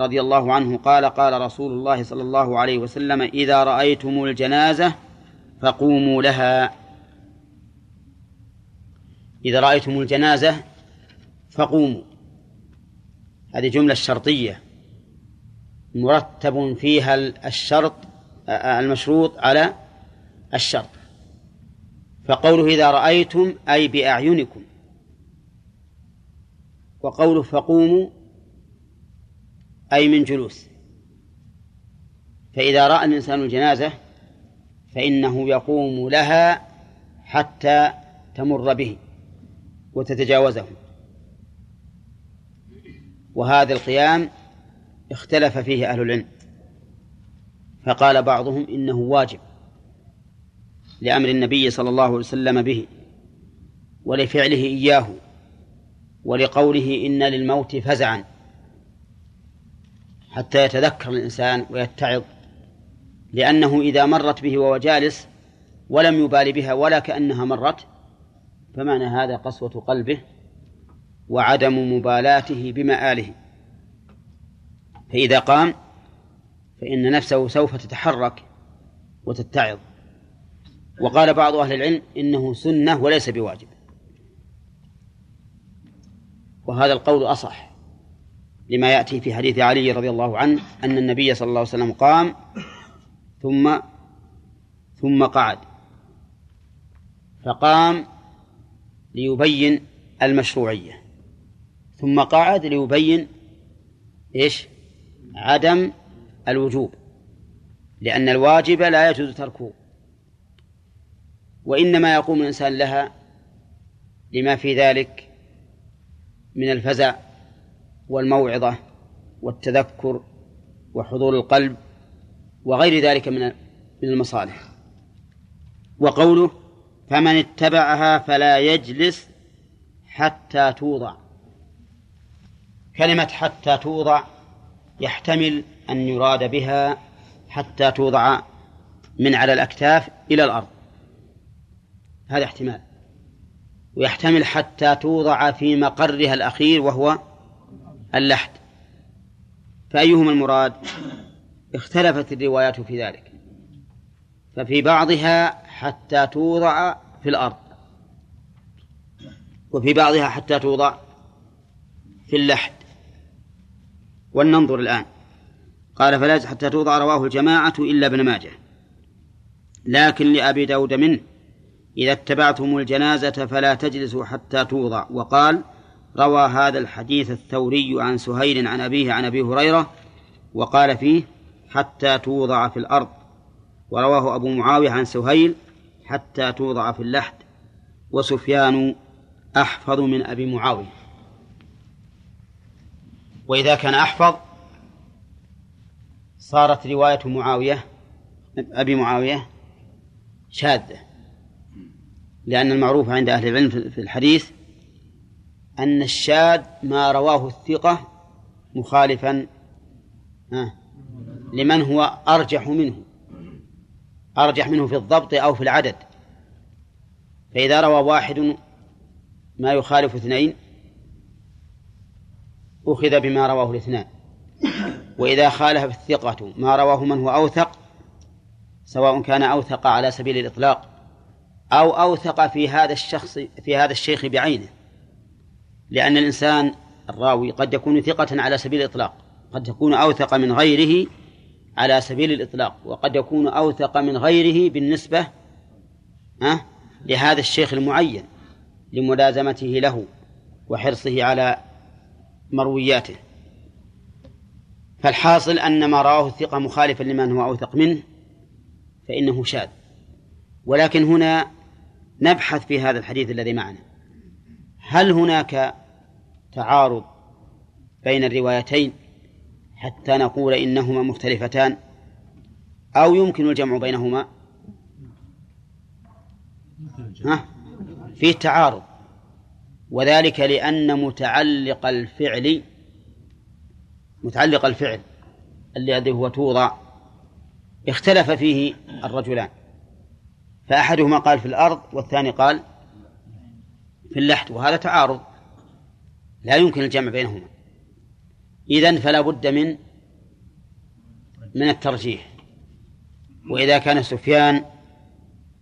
رضي الله عنه قال قال رسول الله صلى الله عليه وسلم إذا رأيتم الجنازة فقوموا لها. إذا رأيتم الجنازة فقوموا. هذه جملة شرطية. مرتب فيها الشرط المشروط على الشرط. فقوله إذا رأيتم أي بأعينكم. وقوله فقوموا أي من جلوس. فإذا رأى الإنسان الجنازة فإنه يقوم لها حتى تمر به وتتجاوزه. وهذا القيام اختلف فيه أهل العلم. فقال بعضهم إنه واجب. لأمر النبي صلى الله عليه وسلم به ولفعله إياه ولقوله إن للموت فزعا حتى يتذكر الإنسان ويتعظ لأنه إذا مرت به وهو جالس ولم يبال بها ولا كأنها مرت فمعنى هذا قسوة قلبه وعدم مبالاته بمآله. فإذا قام فإن نفسه سوف تتحرك وتتعظ. وقال بعض أهل العلم إنه سنة وليس بواجب. وهذا القول أصح لما يأتي في حديث علي رضي الله عنه أن النبي صلى الله عليه وسلم قام ثم ثم قعد. فقام ليبين المشروعية. ثم قعد ليبين إيش؟ عدم الوجوب. لأن الواجب لا يجوز تركه. وإنما يقوم الإنسان لها لما في ذلك من الفزع والموعظة والتذكر وحضور القلب وغير ذلك من من المصالح. وقوله فمن اتبعها فلا يجلس حتى توضع. كلمة حتى توضع يحتمل أن يراد بها حتى توضع من على الأكتاف إلى الأرض. هذا احتمال. ويحتمل حتى توضع في مقرها الأخير وهو اللحد. فأيهما المراد؟ اختلفت الروايات في ذلك. ففي بعضها حتى توضع في الأرض. وفي بعضها حتى توضع في اللحد. ولننظر الآن. قال فلا حتى توضع رواه الجماعة إلا ابن ماجه. لكن لأبي داود منه. إذا اتبعتم الجنازة فلا تجلسوا حتى توضع. وقال روى هذا الحديث الثوري عن سهيل عن أبيه عن أبي هريرة وقال فيه حتى توضع في الأرض. ورواه أبو معاوية عن سهيل حتى توضع في اللحد. وسفيان أحفظ من أبي معاوية. وإذا كان أحفظ صارت رواية معاوية أبي معاوية شاذة. لأن المعروف عند أهل العلم في الحديث أن الشاذ ما رواه الثقة مخالفا لمن هو أرجح منه أرجح منه في الضبط أو في العدد. فإذا روى واحد ما يخالف اثنين أخذ بما رواه الاثنان. وإذا خالف الثقة ما رواه من هو أوثق سواء كان أوثق على سبيل الإطلاق. أو أوثق في هذا الشخص في هذا الشيخ بعينه. لأن الإنسان الراوي قد يكون ثقة على سبيل الإطلاق قد يكون أوثق من غيره على سبيل الإطلاق وقد يكون أوثق من غيره بالنسبة لهذا الشيخ المعين لملازمته له وحرصه على مروياته. فالحاصل أن ما رواه الثقة مخالفا لمن هو أوثق منه فإنه شاذ. ولكن هنا نبحث في هذا الحديث الذي معنا. هل هناك تعارض بين الروايتين حتى نقول إنهما مختلفتان أو يمكن الجمع بينهما؟ ها؟ في تعارض وذلك لأن متعلق الفعل متعلق الفعل الذي هو توضع اختلف فيه الرجلان. فأحدهما قال في الأرض والثاني قال في اللحد وهذا تعارض. لا يمكن الجمع بينهما. إذن فلا بد من من الترجيح. وإذا كان سفيان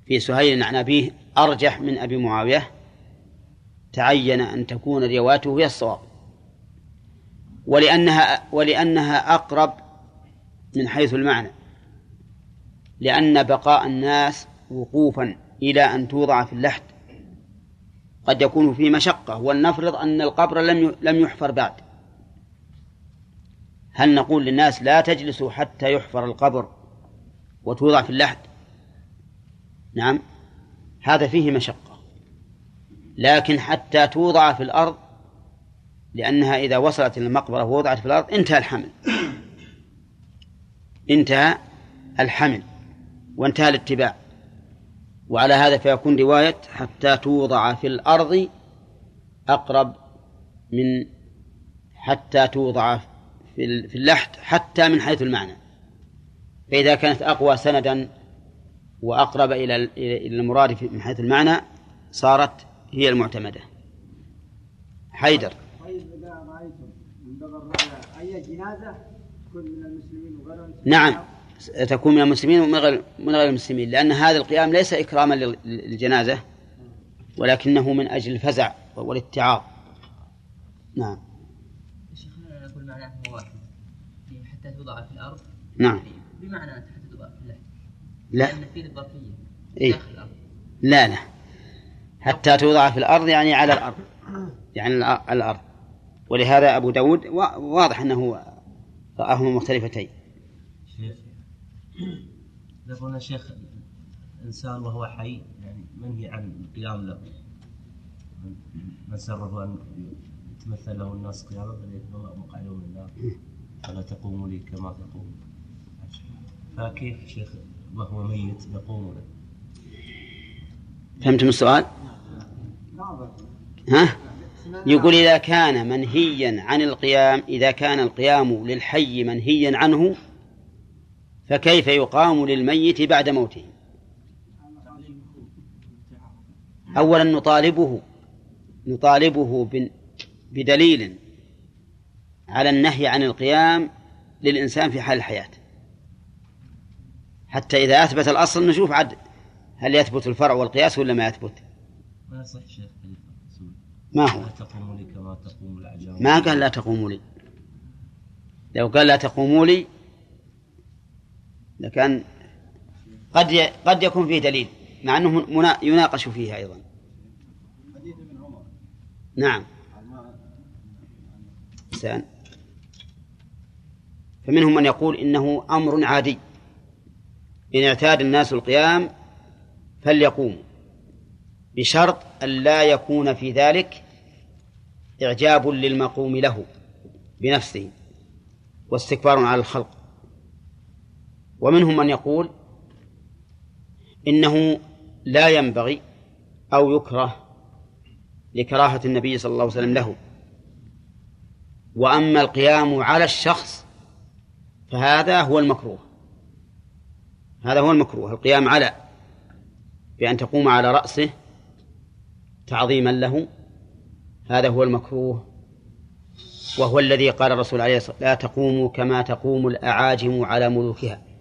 في سهيل عن أبيه أرجح من أبي معاوية تعين أن تكون رواته هي الصواب. ولأنها ولأنها أقرب من حيث المعنى لأن بقاء الناس وقوفا إلى أن توضع في اللحد. قد يكون فيه مشقة ولنفرض أن القبر لم لم يحفر بعد. هل نقول للناس لا تجلسوا حتى يحفر القبر وتوضع في اللحد؟ نعم هذا فيه مشقة. لكن حتى توضع في الأرض لأنها إذا وصلت إلى المقبرة ووضعت في الأرض انتهى الحمل. انتهى الحمل وانتهى الاتباع. وعلى هذا فيكون رواية حتى توضع في الأرض أقرب من حتى توضع في اللحد حتى من حيث المعنى. فإذا كانت أقوى سندا وأقرب إلى إلى المراد من حيث المعنى صارت هي المعتمدة. حيدر. طيب إذا رأيتم من أي جنازة تكون من المسلمين نعم. تكون من المسلمين ومن غير من غير المسلمين لأن هذا القيام ليس إكراما للجنازة ولكنه من أجل الفزع والاتعاظ. نعم. شيخنا نقول معناه هو واحد. حتى توضع في الأرض؟ نعم. بمعنى حتى توضع في اللحد لا. لأن الظرفية إيه؟ داخل الأرض. لا لا. حتى توضع في الأرض يعني على الأرض. يعني على الأرض. ولهذا أبو داود واضح أنه رآهما مختلفتين. قلنا شيخ إنسان وهو حي يعني منهي عن القيام له من سره أن يتمثل له الناس قياما فليتبوأ مقعده من النار فلا تقوموا لي كما تقوم فكيف شيخ وهو ميت يقوم له فهمتم السؤال؟ ها؟ يقول إذا كان منهيا عن القيام إذا كان القيام للحي منهيا عنه فكيف يقام للميت بعد موته؟ أولا نطالبه نطالبه بدليل على النهي عن القيام للإنسان في حال الحياة. حتى إذا أثبت الأصل نشوف عد هل يثبت الفرع والقياس ولا ما يثبت؟ ما يصح شيخ ما هو؟ لا لي كما تقوم الأعجام ما قال لا تقوموا لي؟ لو قال لا تقوموا لي لكان قد ي... قد يكون فيه دليل مع إنه منا... يناقش فيها أيضا. نعم. سان فمنهم من يقول إنه أمر عادي. إن اعتاد الناس القيام فليقوموا. بشرط أن لا يكون في ذلك إعجاب للمقوم له بنفسه واستكبار على الخلق. ومنهم من يقول إنه لا ينبغي أو يكره لكراهة النبي صلى الله عليه وسلم له. وأما القيام على الشخص فهذا هو المكروه. هذا هو المكروه القيام على بأن تقوم على رأسه تعظيما له. هذا هو المكروه وهو الذي قال الرسول عليه الصلاة والسلام لا تقوموا كما تقوم الأعاجم على ملوكها.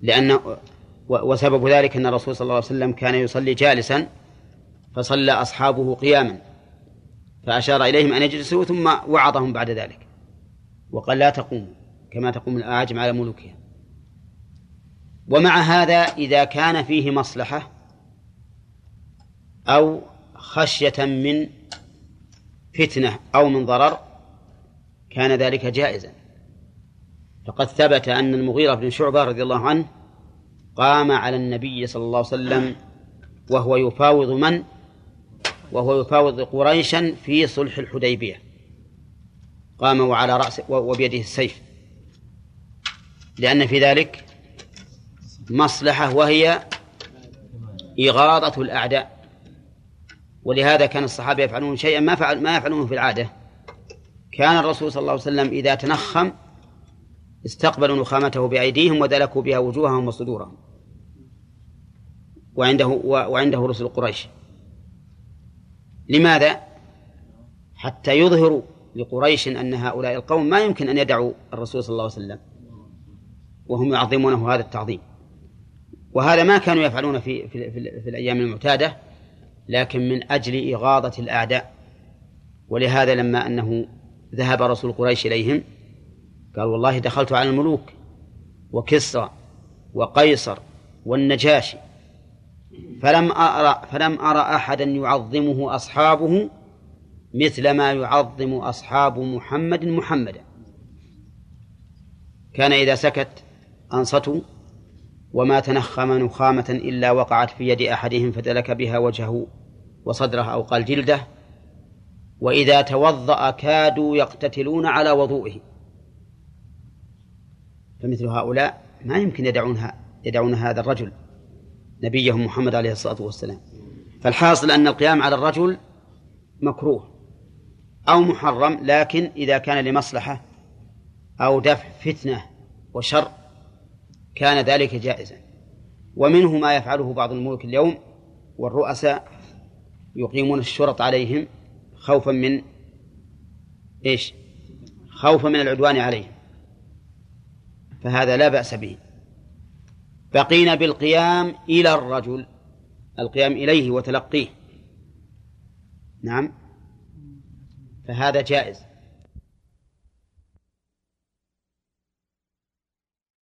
لأن وسبب ذلك أن الرسول صلى الله عليه وسلم كان يصلي جالسا فصلى أصحابه قياما فأشار إليهم أن يجلسوا ثم وعظهم بعد ذلك وقال لا تقوموا كما تقوم الأعاجم على ملوكها. ومع هذا إذا كان فيه مصلحة أو خشية من فتنة أو من ضرر كان ذلك جائزا. فقد ثبت أن المغيرة بن شعبة رضي الله عنه قام على النبي صلى الله عليه وسلم وهو يفاوض من؟ وهو يفاوض قريشا في صلح الحديبية. قام وعلى رأسه وبيده السيف. لأن في ذلك مصلحة وهي إغاظة الأعداء. ولهذا كان الصحابة يفعلون شيئا ما فعل ما يفعلونه في العادة. كان الرسول صلى الله عليه وسلم إذا تنخم استقبلوا نخامته بأيديهم ودلكوا بها وجوههم وصدورهم. وعنده وعنده رسل قريش. لماذا؟ حتى يظهروا لقريش أن هؤلاء القوم ما يمكن أن يدعوا الرسول صلى الله عليه وسلم. وهم يعظمونه هذا التعظيم. وهذا ما كانوا يفعلون في في, في, في الأيام المعتادة لكن من أجل إغاظة الأعداء. ولهذا لما أنه ذهب رسول قريش إليهم قال والله دخلت على الملوك وكسرى وقيصر والنجاشي. فلم أرى فلم أرى أحدا يعظمه أصحابه مثل ما يعظم أصحاب محمد محمدا. كان إذا سكت أنصتوا وما تنخم نخامة إلا وقعت في يد أحدهم فدلك بها وجهه وصدره أو قال جلده. وإذا توضأ كادوا يقتتلون على وضوئه. فمثل هؤلاء ما يمكن يدعون يدعون هذا الرجل نبيهم محمد عليه الصلاة والسلام. فالحاصل أن القيام على الرجل مكروه أو محرم لكن إذا كان لمصلحة أو دفع فتنة وشر كان ذلك جائزا. ومنه ما يفعله بعض الملوك اليوم والرؤساء يقيمون الشرط عليهم خوفا من إيش؟ خوفا من العدوان عليهم. فهذا لا بأس به. بقينا بالقيام إلى الرجل القيام إليه وتلقيه. نعم؟ فهذا جائز.